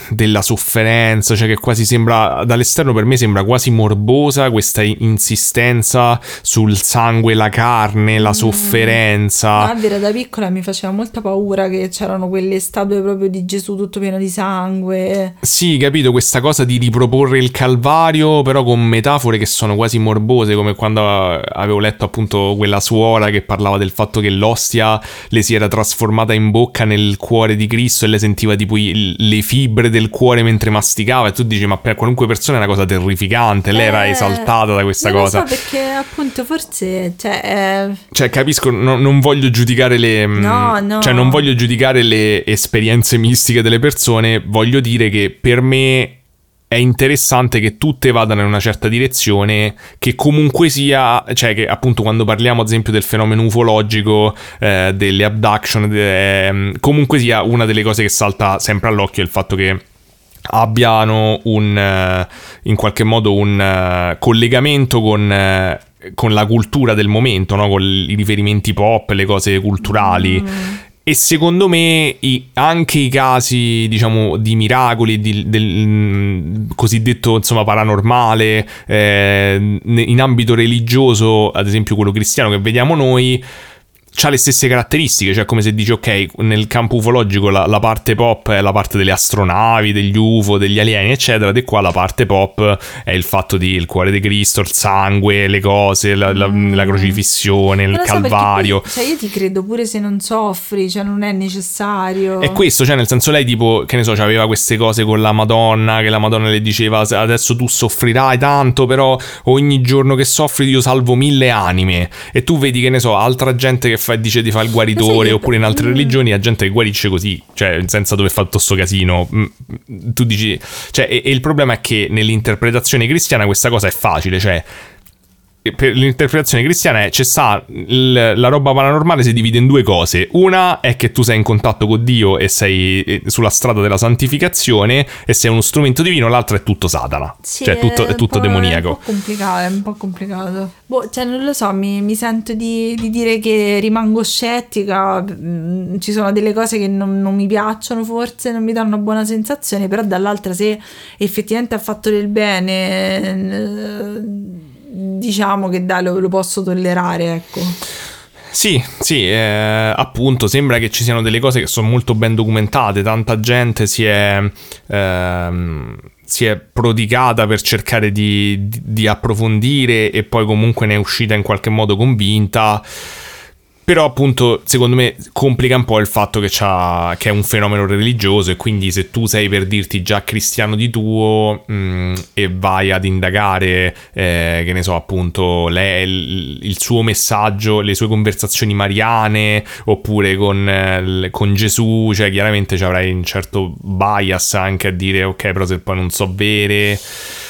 della sofferenza cioè che quasi sembra dall'esterno per me sembra quasi morbosa questa insistenza sul sangue la carne la sofferenza Ah, è vero, da piccola mi faceva molta paura che c'erano quelle statue proprio di Gesù tutto pieno di sangue. Sì, capito, questa cosa di riproporre il Calvario, però con metafore che sono quasi morbose, come quando avevo letto appunto quella suora che parlava del fatto che l'ostia le si era trasformata in bocca nel cuore di Cristo e lei sentiva tipo i- le fibre del cuore mentre masticava e tu dici ma per qualunque persona è una cosa terrificante, lei era Eh, esaltata da questa cosa. so perché appunto forse, cioè, eh, Cioè, capisco, no- non voglio giudicare le. mm, No, no. Cioè, non voglio giudicare le esperienze mistiche delle persone. Voglio dire che per me è interessante che tutte vadano in una certa direzione, che comunque sia, cioè che appunto quando parliamo ad esempio del fenomeno ufologico, eh, delle abduction, ehm, comunque sia una delle cose che salta sempre all'occhio è il fatto che abbiano un eh, in qualche modo un eh, collegamento con eh, con la cultura del momento, no? con i riferimenti pop, le cose culturali. E secondo me i- anche i casi, diciamo, di miracoli, di- del mm, cosiddetto, insomma, paranormale, eh, in ambito religioso, ad esempio quello cristiano che vediamo noi, ha le stesse caratteristiche, cioè come se dici ok, nel campo ufologico la, la parte pop è la parte delle astronavi, degli UFO, degli alieni, eccetera, e qua la parte pop è il fatto di il cuore di Cristo, il sangue, le cose, la, la- la crocifissione, il calvario. poi, cioè io ti credo pure se non soffri, cioè non è necessario. È questo, cioè nel senso lei tipo, che ne so, aveva queste cose con la Madonna, che la Madonna le diceva "Se- adesso tu soffrirai tanto, però ogni giorno che soffri io salvo mille anime. E tu vedi che ne so, altra gente che fa, dice di fare il guaritore, oppure in altre mm. religioni ha gente che guarisce così, cioè senza dover fare tutto sto casino. Mm, Tu dici, cioè, e, e il problema è che nell'interpretazione cristiana questa cosa è facile, cioè per l'interpretazione cristiana è c'è sta il- la roba paranormale si divide in due cose. Una è che tu sei in contatto con Dio e sei eh, sulla strada della santificazione e sei uno strumento divino, l'altra è tutto Satana. Sì, cioè tutto, è tutto po'- È un demoniaco. po' complicato, è un po' complicato. Boh, cioè non lo so, mi, mi sento di, di dire che rimango scettica, mm, ci sono delle cose che non, non mi piacciono forse, non mi danno una buona sensazione, però dall'altra se effettivamente ha fatto del bene, eh, diciamo che dai, lo, lo posso tollerare, ecco. Sì, sì, eh, appunto, sembra che ci siano delle cose che sono molto ben documentate, tanta gente si è, ehm, si è prodigata per cercare di, di- di approfondire e poi comunque ne è uscita in qualche modo convinta. Però appunto secondo me complica un po' il fatto che, che è un fenomeno religioso e quindi se tu sei per dirti già cristiano di tuo mh, e vai ad indagare, eh, che ne so appunto, lei, il, suo messaggio, le sue conversazioni mariane oppure con, eh, con Gesù, cioè chiaramente ci avrai un certo bias anche a dire ok però se poi non so vere.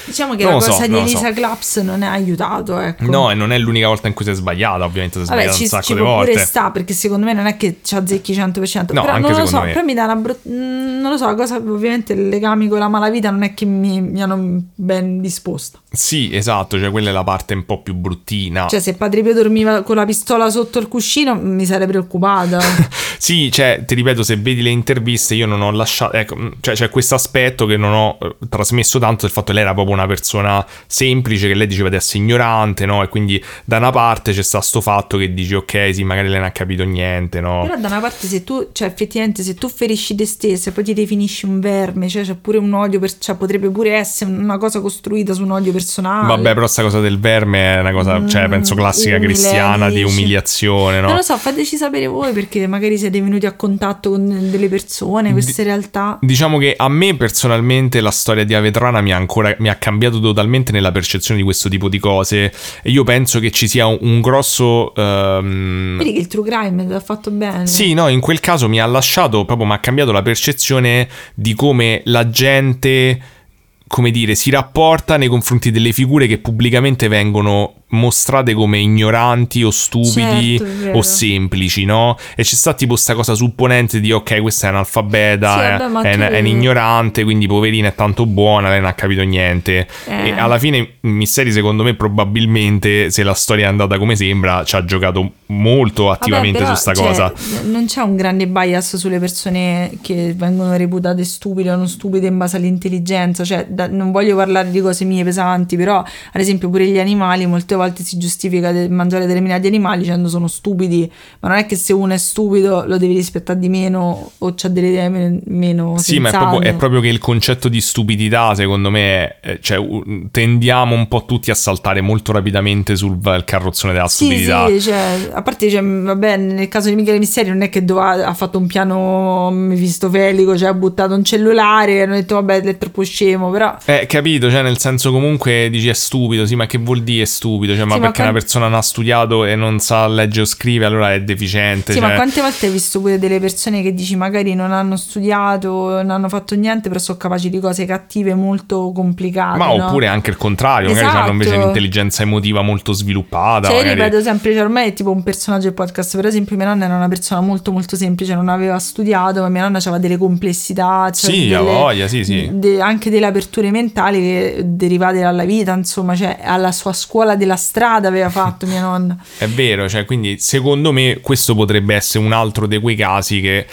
Diciamo che Non la lo so, cosa di Elisa so. Claps non è aiutato, ecco. No, e non è l'unica volta in cui si è sbagliata, ovviamente si è Vabbè, sbagliata ci, un sacco ci di volte. pure sta perché secondo me non è che ci azzecchi 100%. No, però non lo so, me. però mi dà una brutta. Non lo so, la cosa ovviamente i legami con la malavita non è che mi, mi hanno ben disposta. Sì, esatto, cioè quella è la parte un po' più bruttina. Cioè, se Padre Pio dormiva con la pistola sotto il cuscino, mi sarei preoccupata. Sì, cioè, ti ripeto, se vedi le interviste io non ho lasciato... Ecco, cioè c'è questo aspetto che non ho eh, trasmesso tanto del fatto che lei era proprio una persona semplice che lei diceva di essere ignorante, no? E quindi da una parte c'è sta sto fatto che dici ok, sì, magari lei non ha capito niente, no? Però da una parte se tu, cioè effettivamente se tu ferisci te stesso e poi ti definisci un verme, cioè c'è pure un odio, per, cioè potrebbe pure essere una cosa costruita su un odio personale. Vabbè, però sta cosa del verme è una cosa, cioè, Mm, penso classica umile, cristiana di umiliazione, no? Non lo so, fateci sapere voi perché magari siete venuti a contatto con delle persone, queste realtà. Diciamo che a me personalmente la storia di Avetrana mi ha ancora mi ha cambiato totalmente nella percezione di questo tipo di cose e io penso che ci sia un, un grosso ehm, Vedi che il true crime ti ha fatto bene. Sì, no, in quel caso mi ha lasciato proprio mi ha cambiato la percezione di come la gente come dire, si rapporta nei confronti delle figure che pubblicamente vengono mostrate come ignoranti o stupidi Certo, o semplici, no? E c'è sta tipo sta cosa supponente di ok, questa è analfabeta, Sì, è, vabbè, è, è un'ignorante, quindi poverina è tanto buona, lei non ha capito niente. Eh. E alla fine Misteri secondo me probabilmente se la storia è andata come sembra ci ha giocato molto Vabbè, attivamente però, su sta cioè, cosa. Non c'è un grande bias sulle persone che vengono reputate stupide o non stupide in base all'intelligenza. Cioè, da- non voglio parlare di cose mie pesanti, però, ad esempio, pure gli animali molte volte si giustifica de- mangiare determinati animali dicendo sono stupidi. Ma non è che se uno è stupido lo devi rispettare di meno o c'ha delle idee men- meno Sì, ma è sensate. proprio, è proprio che il concetto di stupidità, secondo me, è- cioè, tendiamo un po' tutti a saltare molto rapidamente sul carrozzone della Sì, stupidità. sì, cioè, a parte, cioè, vabbè, nel caso di Michele Misteri non è che doveva- ha fatto un piano mefistofelico, cioè ha buttato un cellulare e hanno detto vabbè è troppo scemo, però... Eh, capito, cioè nel senso comunque dici è stupido, sì, ma che vuol dire è stupido? Cioè, ma Sì, ma perché una quan- persona non ha studiato e non sa leggere o scrivere, allora è deficiente. Sì, cioè- ma quante volte hai visto pure delle persone che dici magari non hanno studiato, non hanno fatto niente, però sono capaci di cose cattive molto complicate. Ma no? oppure anche il contrario, magari Esatto. hanno invece un'intelligenza emotiva molto sviluppata. Cioè, io magari- ripeto sempre, cioè, ormai è tipo un personaggio del podcast. Per esempio, mia nonna era una persona molto, molto semplice, non aveva studiato, ma mia nonna aveva delle complessità. Cioè Sì, delle- voglia, sì, sì. de- anche delle aperture mentali che derivate dalla vita, insomma, cioè alla sua scuola della strada aveva fatto mia nonna. È vero, cioè, quindi secondo me questo potrebbe essere un altro di quei casi che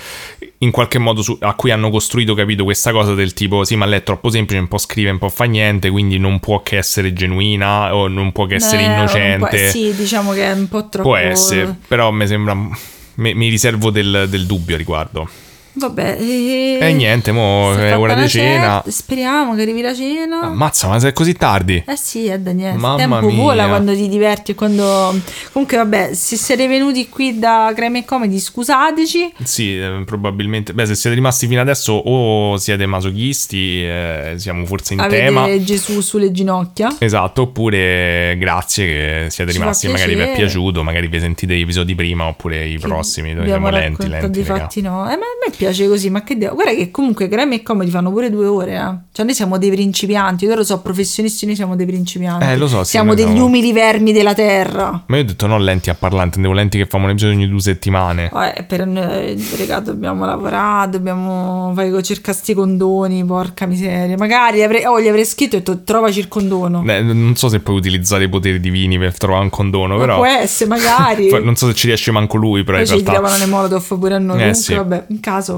in qualche modo su- a cui hanno costruito, capito, questa cosa del tipo, sì, ma lei è troppo semplice, un po' scrive, un po' fa niente, quindi non può che essere genuina o non può che essere Eh, un po'- innocente. sì, diciamo che è un po' troppo. Può essere, però mi sembra... mi- mi riservo del, del dubbio a riguardo. Vabbè, e, E niente, mo è ora di cena. cena, Speriamo che arrivi la cena. Ammazza, ma se è così tardi? Eh sì, è da niente. Mamma tempo mia. vola quando ti diverti quando... Comunque vabbè, se siete venuti qui da Creme e Comedy scusateci. Sì, eh, probabilmente. Beh, se siete rimasti fino adesso o siete masochisti, eh, siamo forse in Avete tema. Gesù sulle ginocchia. Esatto, oppure grazie che siete Ci rimasti, magari vi è piaciuto, magari vi sentite gli episodi prima oppure i prossimi, dove Abbiamo siamo lenti, lenti, di fatti no. Eh, ma a me piace così, ma che devo... Guarda che comunque Creme e Comedy fanno pure due ore, eh. Cioè noi siamo dei principianti, loro sono professionisti, noi siamo dei principianti. Eh, lo so, sì, Siamo degli siamo- umili vermi della terra. Ma io ho detto non lenti a parlare, intendevo lenti che fanno un episodio ogni due settimane. Eh, per noi, raga, dobbiamo lavorare, dobbiamo fare cercare sti condoni, porca miseria. Magari avrei, oh, gli avrei scritto e detto trovaci il condono. Eh, non so se puoi utilizzare i poteri divini per trovare un condono, Ma però... può essere, magari. Non so se ci riesce manco lui, però Poi in ci realtà... tiravano le molotov pure a noi. Eh, Comunque, sì. vabbè, in caso.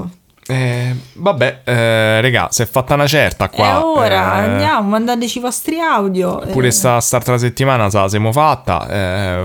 Eh, vabbè, eh, regà, si è fatta una certa qua. e ora eh, andiamo, mandateci i vostri audio. Pure Eh, sta la settimana se la siamo fatta.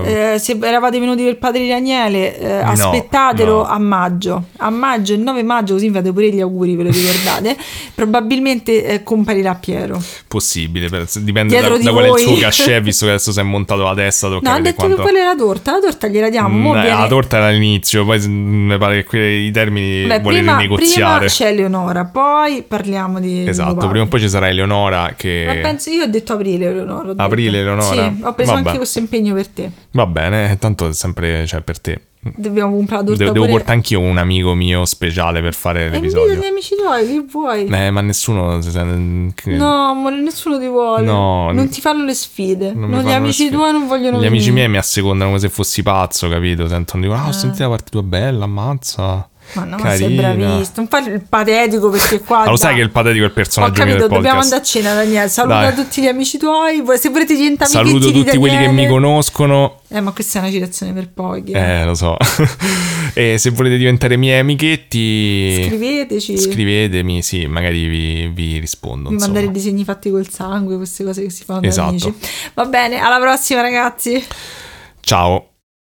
eh, eh, se eravate venuti per Padre Daniele, eh, No, aspettatelo no. a maggio. A maggio, il 9 maggio, così fate pure gli auguri, ve lo ricordate. Probabilmente eh, comparirà Piero. possibile, per- dipende da, Dietro di da qual è il suo cachet, visto che adesso si è montato la testa. No, ha detto che quanto... quella è la torta. La torta gliela diamo. Mo Mm, viene- La torta era all'inizio, poi mm, mi pare che qui i termini Beh, vuole prima, prima c'è Eleonora, poi parliamo di. Esatto, prima o poi ci sarà Eleonora che... Ma penso, io ho detto aprile, Eleonora. Aprile, Eleonora? Sì, ho preso Vabbè. anche questo impegno per te. Va bene, tanto è sempre cioè, per te. Dobbiamo comprare torta De- devo pure. portare anch'io un amico mio speciale per fare E l'episodio. gli amici tuoi, che vuoi? Eh, ma nessuno... si sente- che- No, amore, nessuno ti vuole. No, non ti fanno le sfide. Non Non gli amici sfide. tuoi non vogliono Gli amici venire. miei mi assecondano come se fossi pazzo, capito? Sentono, dicono, ah, ho sentito la parte tua bella, ammazza. Ma no, Carina. sei bravissimo. Non fai il patetico perché qua. Ma lo sai che il patetico è il Ho personaggio mio capito, del dobbiamo andare a cena, Daniele. Saluta Dai. tutti gli amici tuoi. Se volete diventare Saluto amichetti di tutti quelli che mi conoscono. Eh, ma questa è una citazione per pochi. eh. Eh, lo so. e se volete diventare miei amichetti, Scriveteci. scrivetemi, sì, magari vi, vi rispondo. Mi insomma. mandare disegni fatti col sangue, queste cose che si fanno Esatto. amici. Va bene, alla prossima ragazzi. Ciao.